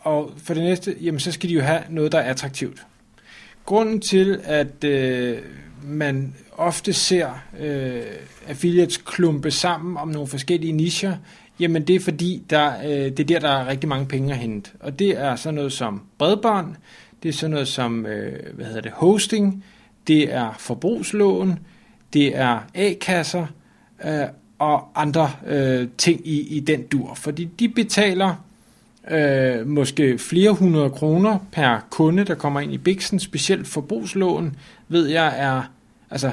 og for det næste, jamen så skal de jo have noget, der er attraktivt. Grunden til, at øh, man ofte ser øh, affiliates klumpe sammen om nogle forskellige nischer, jamen det er fordi, der, øh, det er der, der er rigtig mange penge at hente. Og det er sådan noget som bredbånd, det er sådan noget som øh, hvad hedder det, hosting, det er forbrugslån, det er A-kasser øh, og andre øh, ting i, i den dur. Fordi de betaler øh, måske flere hundrede kroner per kunde, der kommer ind i Bixen, specielt forbrugslån, ved jeg er, altså,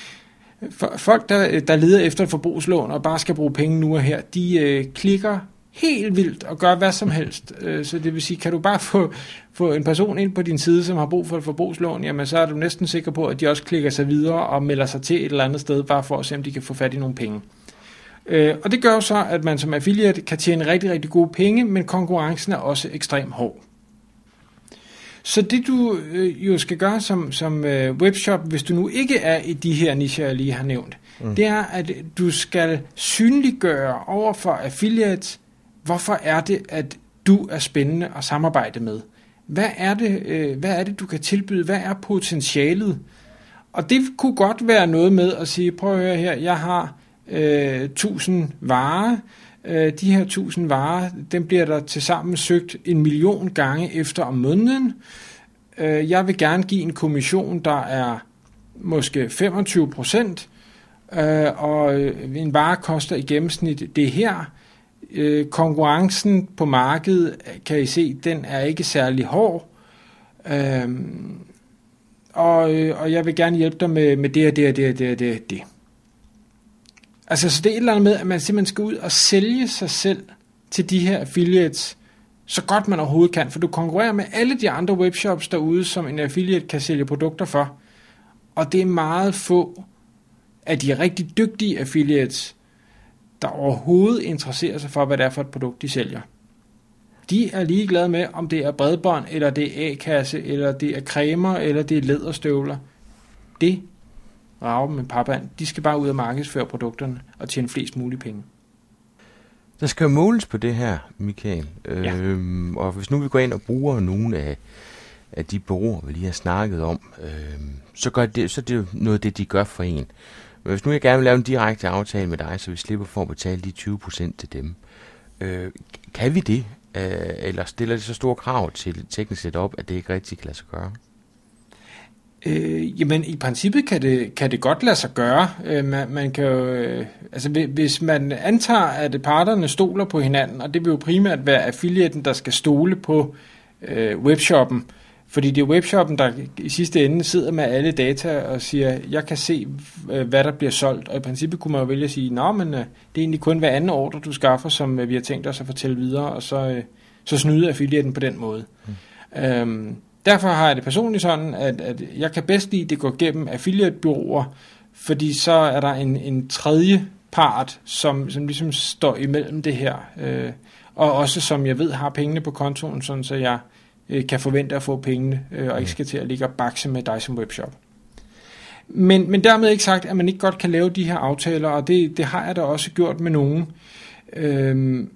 for, folk, der, der leder efter et forbrugslån og bare skal bruge penge nu og her, de øh, klikker helt vildt og gør hvad som helst. Øh, så det vil sige, kan du bare få, få en person ind på din side, som har brug for et forbrugslån, jamen så er du næsten sikker på, at de også klikker sig videre og melder sig til et eller andet sted, bare for at se, om de kan få fat i nogle penge. Øh, og det gør jo så, at man som affiliate kan tjene rigtig, rigtig gode penge, men konkurrencen er også ekstremt hård. Så det du øh, jo skal gøre som, som øh, webshop, hvis du nu ikke er i de her nicher, jeg lige har nævnt, mm. det er, at du skal synliggøre over for affiliates, hvorfor er det, at du er spændende at samarbejde med. Hvad er det, øh, hvad er det du kan tilbyde? Hvad er potentialet? Og det kunne godt være noget med at sige, prøv at høre her, jeg har øh, 1000 varer, øh, de her 1000 varer, dem bliver der til sammen søgt en million gange efter om måneden. Øh, jeg vil gerne give en kommission, der er måske 25 procent, øh, og øh, en vare koster i gennemsnit det her. Øh, konkurrencen på markedet, kan I se, den er ikke særlig hård. Øh, og, øh, og jeg vil gerne hjælpe dig med, med det og det og det og det og det. det. Altså, så det er et eller andet med, at man simpelthen skal ud og sælge sig selv til de her affiliates, så godt man overhovedet kan, for du konkurrerer med alle de andre webshops derude, som en affiliate kan sælge produkter for. Og det er meget få af de rigtig dygtige affiliates, der overhovedet interesserer sig for, hvad det er for et produkt, de sælger. De er ligeglade med, om det er bredbånd, eller det er A-kasse, eller det er cremer, eller det er læderstøvler. Det rager med papand. De skal bare ud og markedsføre produkterne og tjene flest mulige penge. Der skal jo måles på det her, Michael. Ja. Øhm, og hvis nu vi går ind og bruger nogle af, af de bureauer, vi lige har snakket om, øhm, så, gør det, så det er det noget af det, de gør for en. Men hvis nu jeg gerne vil lave en direkte aftale med dig, så vi slipper for at betale de 20% til dem, øh, kan vi det? Øh, eller stiller det så store krav til teknisk setup, at det ikke rigtig kan lade sig gøre? Øh, jamen i princippet kan det, kan det godt lade sig gøre. Øh, man, man kan jo, øh, altså hvis man antager, at parterne stoler på hinanden, og det vil jo primært være affiliaten, der skal stole på øh, webshoppen, fordi det er webshoppen, der i sidste ende sidder med alle data og siger, jeg kan se, øh, hvad der bliver solgt. Og i princippet kunne man jo vælge at sige, nå, men øh, det er egentlig kun hver anden ordre, du skaffer, som øh, vi har tænkt os at fortælle videre, og så, så snyde affiliaten på den måde. Mm. Øhm, derfor har jeg det personligt sådan, at, at jeg kan bedst lide, at det går gennem affiliate-byråer, fordi så er der en, en tredje part, som, som ligesom står imellem det her, øh, og også som jeg ved har pengene på kontoen, sådan så jeg øh, kan forvente at få pengene, øh, og ikke skal til at ligge og bakse med dig som webshop. Men, men dermed ikke sagt, at man ikke godt kan lave de her aftaler, og det, det har jeg da også gjort med nogen. Øhm,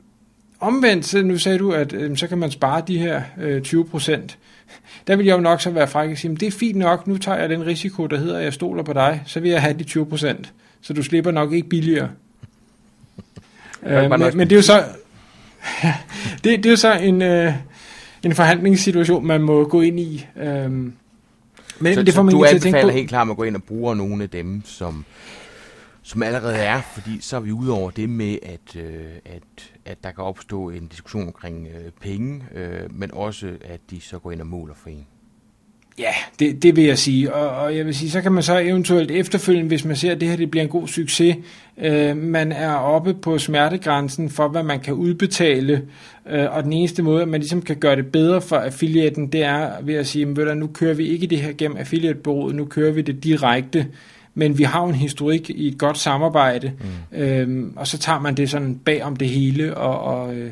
omvendt, så nu sagde du, at øh, så kan man spare de her øh, 20 procent. Der vil jeg jo nok så være fræk og sige, det er fint nok, nu tager jeg den risiko, der hedder, at jeg stoler på dig, så vil jeg have de 20 procent. Så du slipper nok ikke billigere. øh, men, men det er jo så... det, det er jo så en... Øh, en forhandlingssituation, man må gå ind i. Øhm, men så, det får man så du anbefaler helt klart at gå ind og bruge nogle af dem, som, som allerede er, fordi så er vi ude over det med, at, øh, at, at der kan opstå en diskussion omkring øh, penge, øh, men også at de så går ind og måler for en. Ja, det, det vil jeg sige. Og, og jeg vil sige, så kan man så eventuelt efterfølgende, hvis man ser, at det her det bliver en god succes, øh, man er oppe på smertegrænsen for, hvad man kan udbetale, øh, og den eneste måde, at man ligesom kan gøre det bedre for affiliaten, det er ved at sige, at nu kører vi ikke det her gennem affiliate nu kører vi det direkte, men vi har jo en historik i et godt samarbejde, mm. øh, og så tager man det sådan bag om det hele, og, og, øh,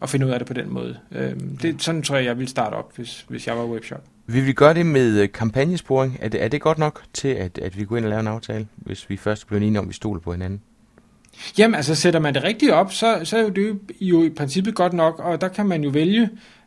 og finder ud af det på den måde. Øh, det, sådan tror jeg, jeg vil starte op, hvis, hvis jeg var webshop. Vil vi gøre det med øh, kampagnesporing? Er det, er det godt nok til, at, at vi går ind og laver en aftale, hvis vi først bliver enige om, at vi stoler på hinanden? Jamen, altså sætter man det rigtigt op, så, så er det jo i princippet godt nok, og der kan man jo vælge,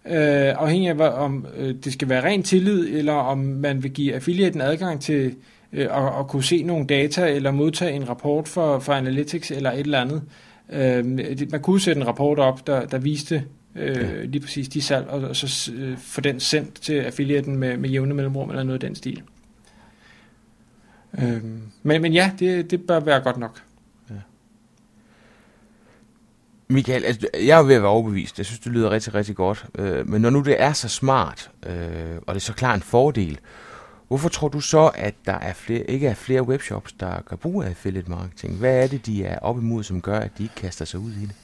øh, afhængig af om øh, det skal være ren tillid, eller om man vil give affiliaten adgang til øh, at, at kunne se nogle data, eller modtage en rapport for, for Analytics, eller et eller andet. Øh, man kunne sætte en rapport op, der, der viste øh, ja. lige præcis de salg, og, og så øh, få den sendt til affiliaten med, med jævne mellemrum eller noget af den stil. Øh, men, men ja, det, det bør være godt nok. Ja. Michael, altså, jeg er ved at være overbevist. Jeg synes, det lyder rigtig, rigtig godt. Øh, men når nu det er så smart, øh, og det er så klar en fordel, hvorfor tror du så, at der er flere, ikke er flere webshops, der kan bruge affiliate marketing? Hvad er det, de er op imod, som gør, at de ikke kaster sig ud i det?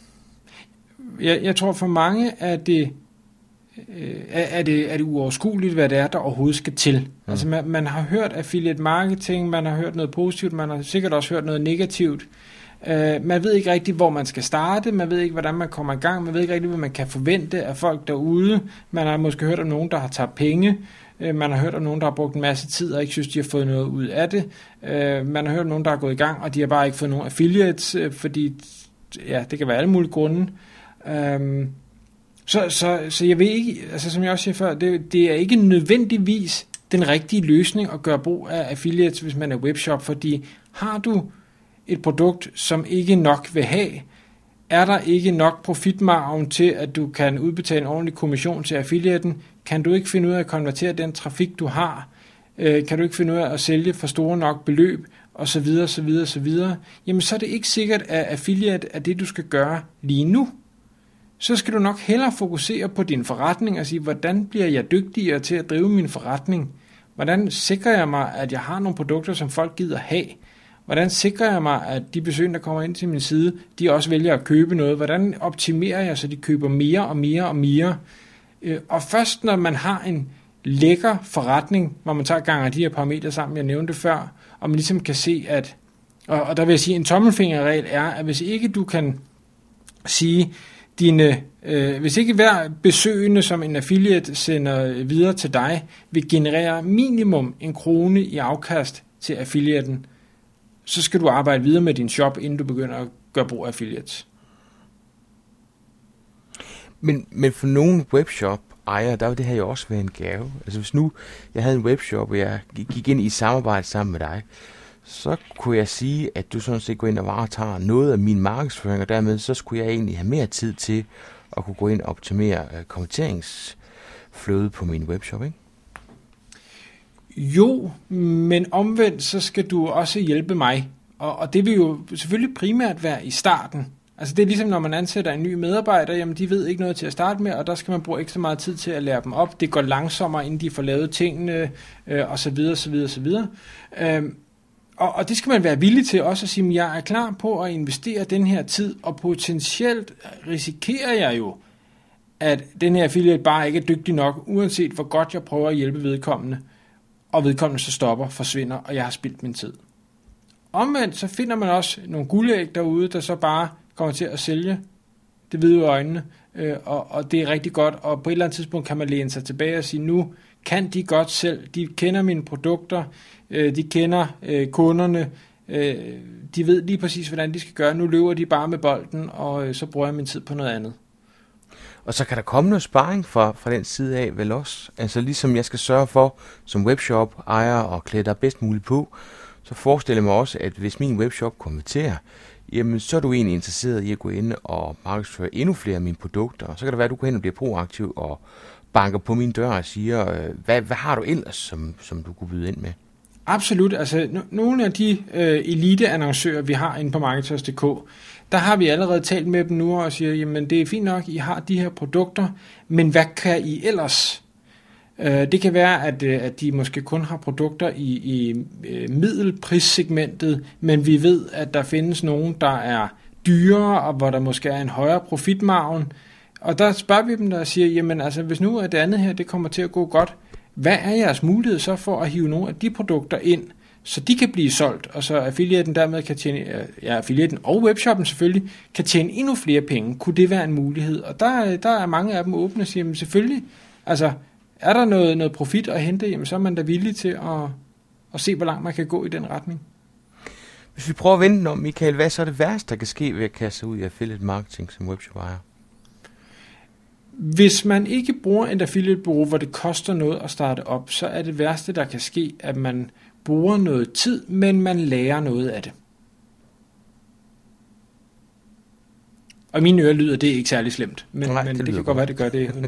jeg, jeg tror for mange er det, øh, er, det, er det uoverskueligt, hvad det er, der overhovedet skal til. Mm. Altså man, man har hørt affiliate marketing, man har hørt noget positivt, man har sikkert også hørt noget negativt. Uh, man ved ikke rigtig, hvor man skal starte, man ved ikke, hvordan man kommer i gang, man ved ikke rigtig, hvad man kan forvente af folk derude. Man har måske hørt om nogen, der har tabt penge, uh, man har hørt om nogen, der har brugt en masse tid og ikke synes, de har fået noget ud af det. Uh, man har hørt om nogen, der har gået i gang, og de har bare ikke fået nogen affiliates, øh, fordi ja, det kan være alle mulige grunde. Øhm, så, så, så jeg ved ikke, altså som jeg også siger før, det, det er ikke nødvendigvis den rigtige løsning at gøre brug af affiliates, hvis man er webshop, fordi har du et produkt, som ikke nok vil have, er der ikke nok profitmargen til, at du kan udbetale en ordentlig kommission til affiliaten, kan du ikke finde ud af at konvertere den trafik, du har, øh, kan du ikke finde ud af at sælge for store nok beløb, og så videre, så videre, så videre, jamen så er det ikke sikkert, at affiliate er det, du skal gøre lige nu. Så skal du nok hellere fokusere på din forretning og sige, hvordan bliver jeg dygtigere til at drive min forretning? Hvordan sikrer jeg mig, at jeg har nogle produkter, som folk gider have? Hvordan sikrer jeg mig, at de besøgende, der kommer ind til min side, de også vælger at købe noget? Hvordan optimerer jeg, så de køber mere og mere og mere? Øh, og først når man har en lækker forretning, hvor man tager gang af de her parametre sammen, jeg nævnte før, og man ligesom kan se, at, og, og der vil jeg sige, en tommelfingerregel er, at hvis ikke du kan sige, dine, øh, hvis ikke hver besøgende, som en affiliate sender videre til dig, vil generere minimum en krone i afkast til affiliaten, så skal du arbejde videre med din shop, inden du begynder at gøre brug af affiliates. Men, men for nogle webshop ejer, der vil det her jo også være en gave. Altså hvis nu jeg havde en webshop, og jeg gik ind i samarbejde sammen med dig, så kunne jeg sige, at du sådan set går ind og varetager noget af min markedsføring, og dermed så skulle jeg egentlig have mere tid til at kunne gå ind og optimere øh, uh, kommenteringsfløde på min webshop, ikke? Jo, men omvendt så skal du også hjælpe mig. Og, og det vil jo selvfølgelig primært være i starten. Altså det er ligesom når man ansætter en ny medarbejder, jamen de ved ikke noget til at starte med, og der skal man bruge ekstra meget tid til at lære dem op. Det går langsommere, inden de får lavet tingene, øh, og så videre, så videre, så videre. Øh, og, og det skal man være villig til også at sige, at jeg er klar på at investere den her tid, og potentielt risikerer jeg jo, at den her affiliate bare ikke er dygtig nok, uanset hvor godt jeg prøver at hjælpe vedkommende, og vedkommende så stopper, forsvinder, og jeg har spildt min tid. Omvendt så finder man også nogle guldæg derude, der så bare kommer til at sælge det hvide øjnene, øh, og, og det er rigtig godt, og på et eller andet tidspunkt kan man læne sig tilbage og sige, nu kan de godt selv, de kender mine produkter, øh, de kender øh, kunderne, øh, de ved lige præcis, hvordan de skal gøre, nu løber de bare med bolden, og øh, så bruger jeg min tid på noget andet. Og så kan der komme noget sparring fra, fra den side af vel også. Altså ligesom jeg skal sørge for som webshop ejer og klæde dig bedst muligt på, så forestiller jeg mig også, at hvis min webshop konverterer, jamen så er du egentlig interesseret i at gå ind og markedsføre endnu flere af mine produkter. Så kan det være, at du går hen og bliver proaktiv og banker på min dør og siger, øh, hvad, hvad har du ellers, som, som du kunne byde ind med? Absolut. Altså, nogle af de øh, elite-annoncører, vi har inde på Marketers.dk, der har vi allerede talt med dem nu og siger, jamen det er fint nok, I har de her produkter, men hvad kan I ellers? Øh, det kan være, at, øh, at de måske kun har produkter i, i øh, middelprissegmentet, men vi ved, at der findes nogen, der er dyrere, og hvor der måske er en højere profitmargen. Og der spørger vi dem, der siger, jamen altså, hvis nu er det andet her, det kommer til at gå godt, hvad er jeres mulighed så for at hive nogle af de produkter ind, så de kan blive solgt, og så affiliaten dermed kan tjene, ja, affiliaten og webshoppen selvfølgelig, kan tjene endnu flere penge. Kunne det være en mulighed? Og der, der er mange af dem åbne og siger, jamen selvfølgelig, altså er der noget, noget profit at hente, jamen så er man da villig til at, at se, hvor langt man kan gå i den retning. Hvis vi prøver at vende om, Michael, hvad så er det værste, der kan ske ved at kaste sig ud i affiliate marketing som webshop ejer? Hvis man ikke bruger et affiliate-bureau, hvor det koster noget at starte op, så er det værste, der kan ske, at man bruger noget tid, men man lærer noget af det. Og mine ører lyder det ikke særlig slemt, men, Nej, men det, det kan godt være, det gør det.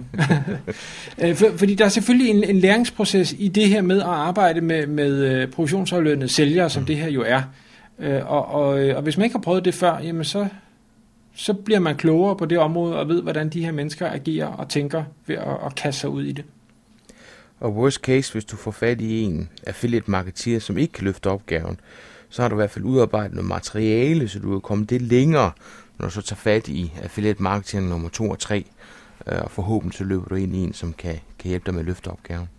Øh, for, fordi der er selvfølgelig en, en læringsproces i det her med at arbejde med, med øh, provisionsaflønnede sælgere, som mm. det her jo er. Øh, og, og, og hvis man ikke har prøvet det før, jamen så, så bliver man klogere på det område og ved, hvordan de her mennesker agerer og tænker ved at, at kaste sig ud i det. Og worst case, hvis du får fat i en affiliate marketeer, som ikke kan løfte opgaven, så har du i hvert fald udarbejdet noget materiale, så du kan komme det længere, når du så tager fat i affiliate marketing nummer 2 og 3, øh, og forhåbentlig så løber du ind i en, som kan, kan hjælpe dig med at løfte opgaven.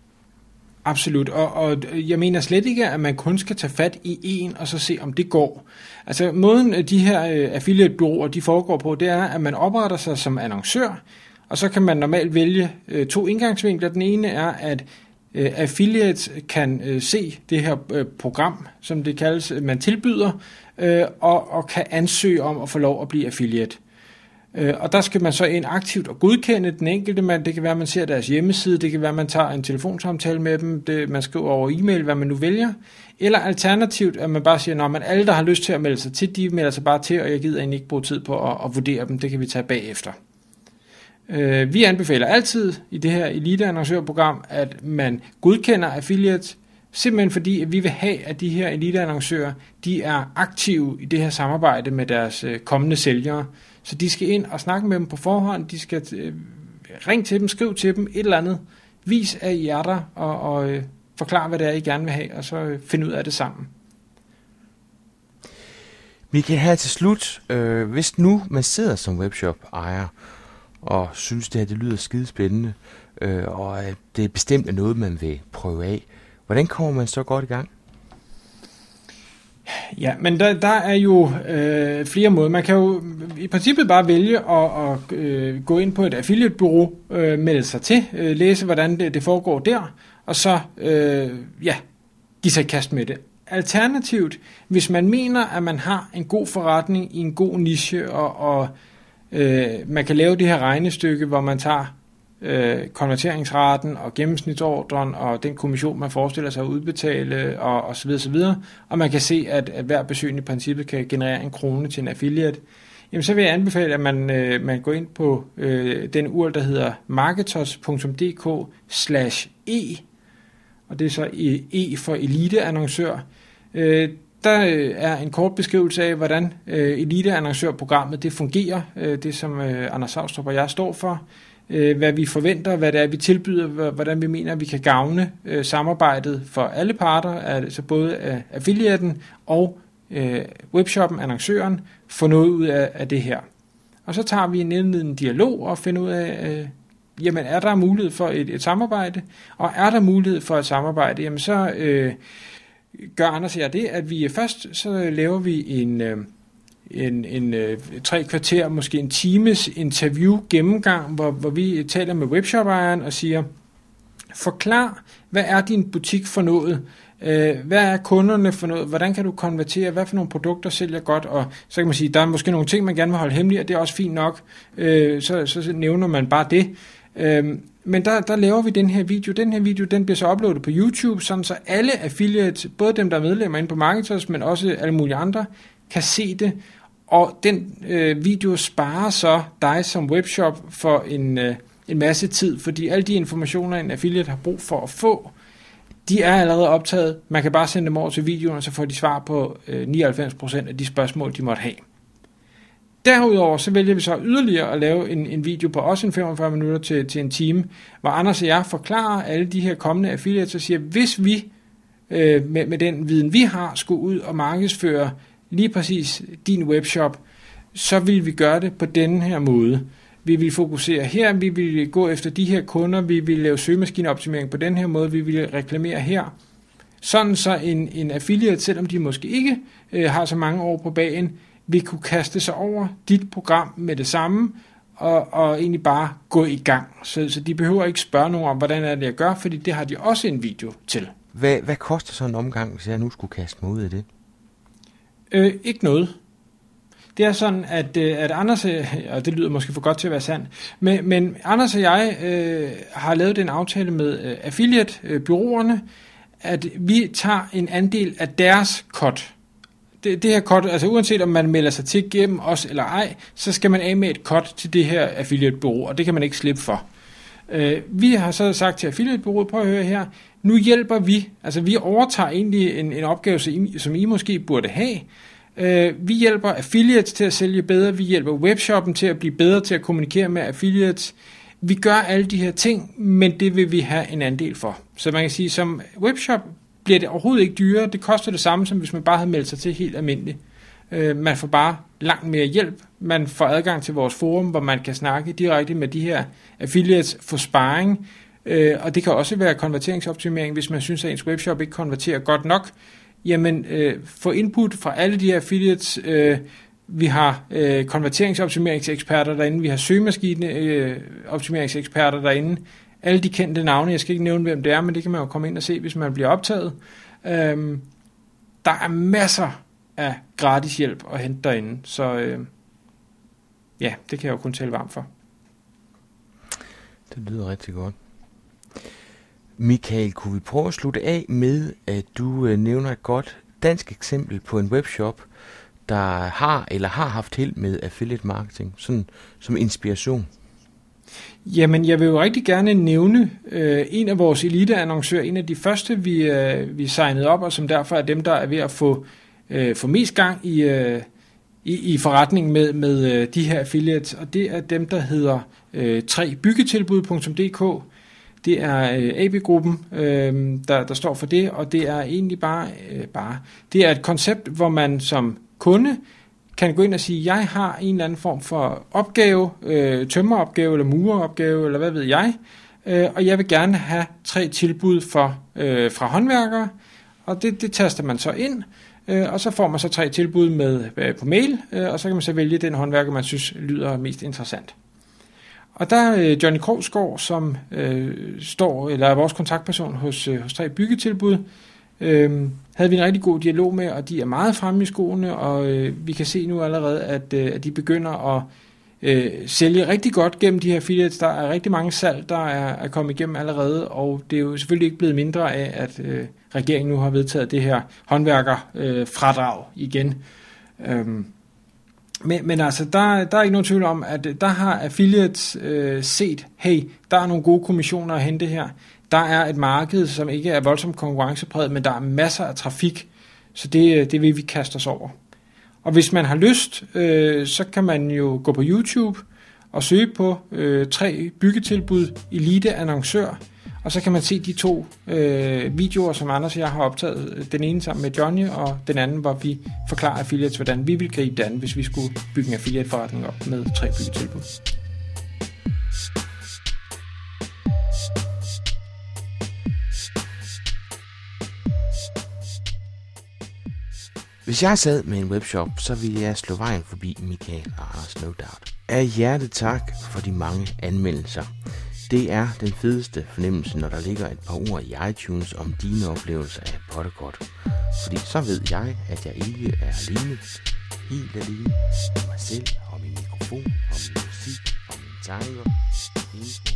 Absolut, og, og jeg mener slet ikke, at man kun skal tage fat i en, og så se, om det går. Altså måden, øh, de her øh, affiliate-bureauer, de foregår på, det er, at man opretter sig som annoncør, og så kan man normalt vælge øh, to indgangsvinkler. Den ene er, at øh, affiliates kan øh, se det her øh, program, som det kaldes, øh, man tilbyder, øh, og, og kan ansøge om at få lov at blive affiliate. Øh, og der skal man så ind aktivt og godkende den enkelte mand. Det kan være, at man ser deres hjemmeside, det kan være, at man tager en telefonsamtale med dem, det, man skriver over e-mail, hvad man nu vælger. Eller alternativt, at man bare siger, at alle, der har lyst til at melde sig til, de melder sig bare til, og jeg gider egentlig ikke bruge tid på at, at vurdere dem. Det kan vi tage bagefter. Øh, vi anbefaler altid i det her Elite Annoncørprogram, at man godkender affiliates, simpelthen fordi at vi vil have, at de her elite annoncører, de er aktive i det her samarbejde med deres øh, kommende sælgere. Så de skal ind og snakke med dem på forhånd, de skal øh, ringe til dem, skriv til dem et eller andet, vis at I er der, og, og øh, forklar, hvad det er, I gerne vil have, og så øh, finde ud af det sammen. Vi kan have til slut, øh, hvis nu man sidder som webshop-ejer, og synes det her det lyder skidespændende, øh, og at det er bestemt noget, man vil prøve af, hvordan kommer man så godt i gang? Ja, men der, der er jo øh, flere måder. Man kan jo i princippet bare vælge at, at øh, gå ind på et affiliate-bureau, øh, melde sig til, øh, læse hvordan det, det foregår der, og så øh, ja, give sig kast med det. Alternativt, hvis man mener, at man har en god forretning i en god niche, og, og øh, Øh, man kan lave det her regnestykke, hvor man tager øh, konverteringsraten og gennemsnitsordren og den kommission, man forestiller sig at udbetale og, og så videre, så videre. Og man kan se, at, at hver besøgende i princippet kan generere en krone til en affiliate. Jamen så vil jeg anbefale, at man, øh, man går ind på øh, den URL, der hedder marketers.dk slash e, og det er så E, e for eliteannoncør. Øh, der øh, er en kort beskrivelse af, hvordan øh, eliteannoncørprogrammet det fungerer, øh, det som øh, Anders Savstrup og jeg står for. Øh, hvad vi forventer, hvad det er, vi tilbyder, hvordan vi mener, at vi kan gavne øh, samarbejdet for alle parter, altså både af affiliaten og øh, webshoppen, annoncøren, få noget ud af, af det her. Og så tager vi en indledende dialog og finder ud af, øh, jamen er der mulighed for et, et samarbejde, og er der mulighed for et samarbejde, jamen så øh, gør Anders og jeg det, at vi øh, først så laver vi en... Øh, en, en øh, tre kvarter, måske en times interview gennemgang, hvor, hvor vi taler med webshop-ejeren og siger, forklar, hvad er din butik for noget? Hvad er kunderne for noget? Hvordan kan du konvertere? Hvad for nogle produkter sælger godt? Og så kan man sige, der er måske nogle ting, man gerne vil holde hemmelige, og det er også fint nok. Så, så nævner man bare det men der, der laver vi den her video. Den her video, den bliver så uploadet på YouTube, sådan så alle affiliates, både dem, der er medlemmer inde på Marketers, men også alle mulige andre, kan se det. Og den øh, video sparer så dig som webshop for en, øh, en masse tid, fordi alle de informationer, en affiliate har brug for at få, de er allerede optaget. Man kan bare sende dem over til videoen, og så får de svar på øh, 99% af de spørgsmål, de måtte have. Derudover så vælger vi så yderligere at lave en, en video på også en 45 minutter til, til en time, hvor Anders og jeg forklarer alle de her kommende affiliates og siger, hvis vi øh, med, med den viden, vi har, skulle ud og markedsføre lige præcis din webshop, så vil vi gøre det på denne her måde. Vi vil fokusere her, vi vil gå efter de her kunder, vi vil lave søgemaskineoptimering på den her måde, vi vil reklamere her. Sådan så en, en affiliate, selvom de måske ikke øh, har så mange år på bagen, vil kunne kaste sig over dit program med det samme, og, og egentlig bare gå i gang. Så, så de behøver ikke spørge nogen om, hvordan er det, jeg gør, fordi det har de også en video til. Hvad, hvad koster så en omgang, hvis jeg nu skulle kaste mig ud i det? Øh, ikke noget. Det er sådan, at, øh, at Anders, øh, og det lyder måske for godt til at være sandt, men, men Anders og jeg øh, har lavet en aftale med øh, affiliate-byråerne, at vi tager en andel af deres cut. Det, det her cut, altså uanset om man melder sig til gennem os eller ej, så skal man af med et cut til det her affiliate-bureau, og det kan man ikke slippe for. Øh, vi har så sagt til affiliate-bureauet, prøv at høre her, nu hjælper vi, altså vi overtager egentlig en, en opgave, som I, som I måske burde have. Øh, vi hjælper affiliates til at sælge bedre, vi hjælper webshoppen til at blive bedre til at kommunikere med affiliates. Vi gør alle de her ting, men det vil vi have en andel for. Så man kan sige, som webshop bliver det overhovedet ikke dyrere. Det koster det samme, som hvis man bare havde meldt sig til helt almindeligt. Øh, man får bare langt mere hjælp. Man får adgang til vores forum, hvor man kan snakke direkte med de her affiliates for sparring. Øh, og det kan også være konverteringsoptimering, hvis man synes, at ens webshop ikke konverterer godt nok. Jamen, øh, få input fra alle de her affiliates. Øh, vi har øh, konverteringsoptimeringseksperter derinde, vi har søgemaskineoptimeringseksperter øh, derinde. Alle de kendte navne, jeg skal ikke nævne, hvem det er, men det kan man jo komme ind og se, hvis man bliver optaget. Øhm, der er masser af gratis hjælp at hente derinde, så... Øh, ja, det kan jeg jo kun tale varmt for. Det lyder rigtig godt. Michael, kunne vi prøve at slutte af med, at du øh, nævner et godt dansk eksempel på en webshop, der har eller har haft held med affiliate marketing, sådan som inspiration? Jamen, jeg vil jo rigtig gerne nævne øh, en af vores eliteannoncører, en af de første, vi, øh, vi signede op, og som derfor er dem, der er ved at få, øh, få mest gang i, øh, i, i forretningen med, med øh, de her affiliates, og det er dem, der hedder øh, 3byggetilbud.dk. Det er øh, AB-gruppen, øh, der, der står for det, og det er egentlig bare, øh, bare, det er et koncept, hvor man som kunde kan gå ind og sige, jeg har en eller anden form for opgave, øh, tømmeropgave eller mureropgave, eller hvad ved jeg, øh, og jeg vil gerne have tre tilbud for, øh, fra håndværkere, og det, det taster man så ind, øh, og så får man så tre tilbud med øh, på mail, øh, og så kan man så vælge den håndværker, man synes lyder mest interessant. Og der er øh, Johnny Krogsgaard, som øh, står, eller er vores kontaktperson hos, øh, hos tre byggetilbud, øh, havde vi en rigtig god dialog med, og de er meget fremme i skoene, og øh, vi kan se nu allerede, at, øh, at de begynder at øh, sælge rigtig godt gennem de her affiliates. Der er rigtig mange salg, der er, er kommet igennem allerede, og det er jo selvfølgelig ikke blevet mindre af, at øh, regeringen nu har vedtaget det her håndværkerfradrag øh, igen. Øhm, men, men altså, der, der er ikke nogen tvivl om, at øh, der har affiliates øh, set, hey, der er nogle gode kommissioner at hente her. Der er et marked, som ikke er voldsomt konkurrencepræget, men der er masser af trafik, så det, øh, det vil vi kaste os over. Og hvis man har lyst, øh, så kan man jo gå på YouTube og søge på øh, tre byggetilbud Elite Annoncør, og så kan man se de to øh, videoer, som Anders og jeg har optaget. Den ene sammen med Johnny, og den anden, hvor vi forklarer affiliates, hvordan vi vil gribe det an, hvis vi skulle bygge en affiliate-forretning op med tre byggetilbud. Hvis jeg sad med en webshop, så ville jeg slå vejen forbi Michael og Anders No Doubt. Af hjerte tak for de mange anmeldelser. Det er den fedeste fornemmelse, når der ligger et par ord i iTunes om dine oplevelser af Pottergodt. Fordi så ved jeg, at jeg ikke er alene, helt alene med mig selv og min mikrofon og min musik og mine tanker. Intro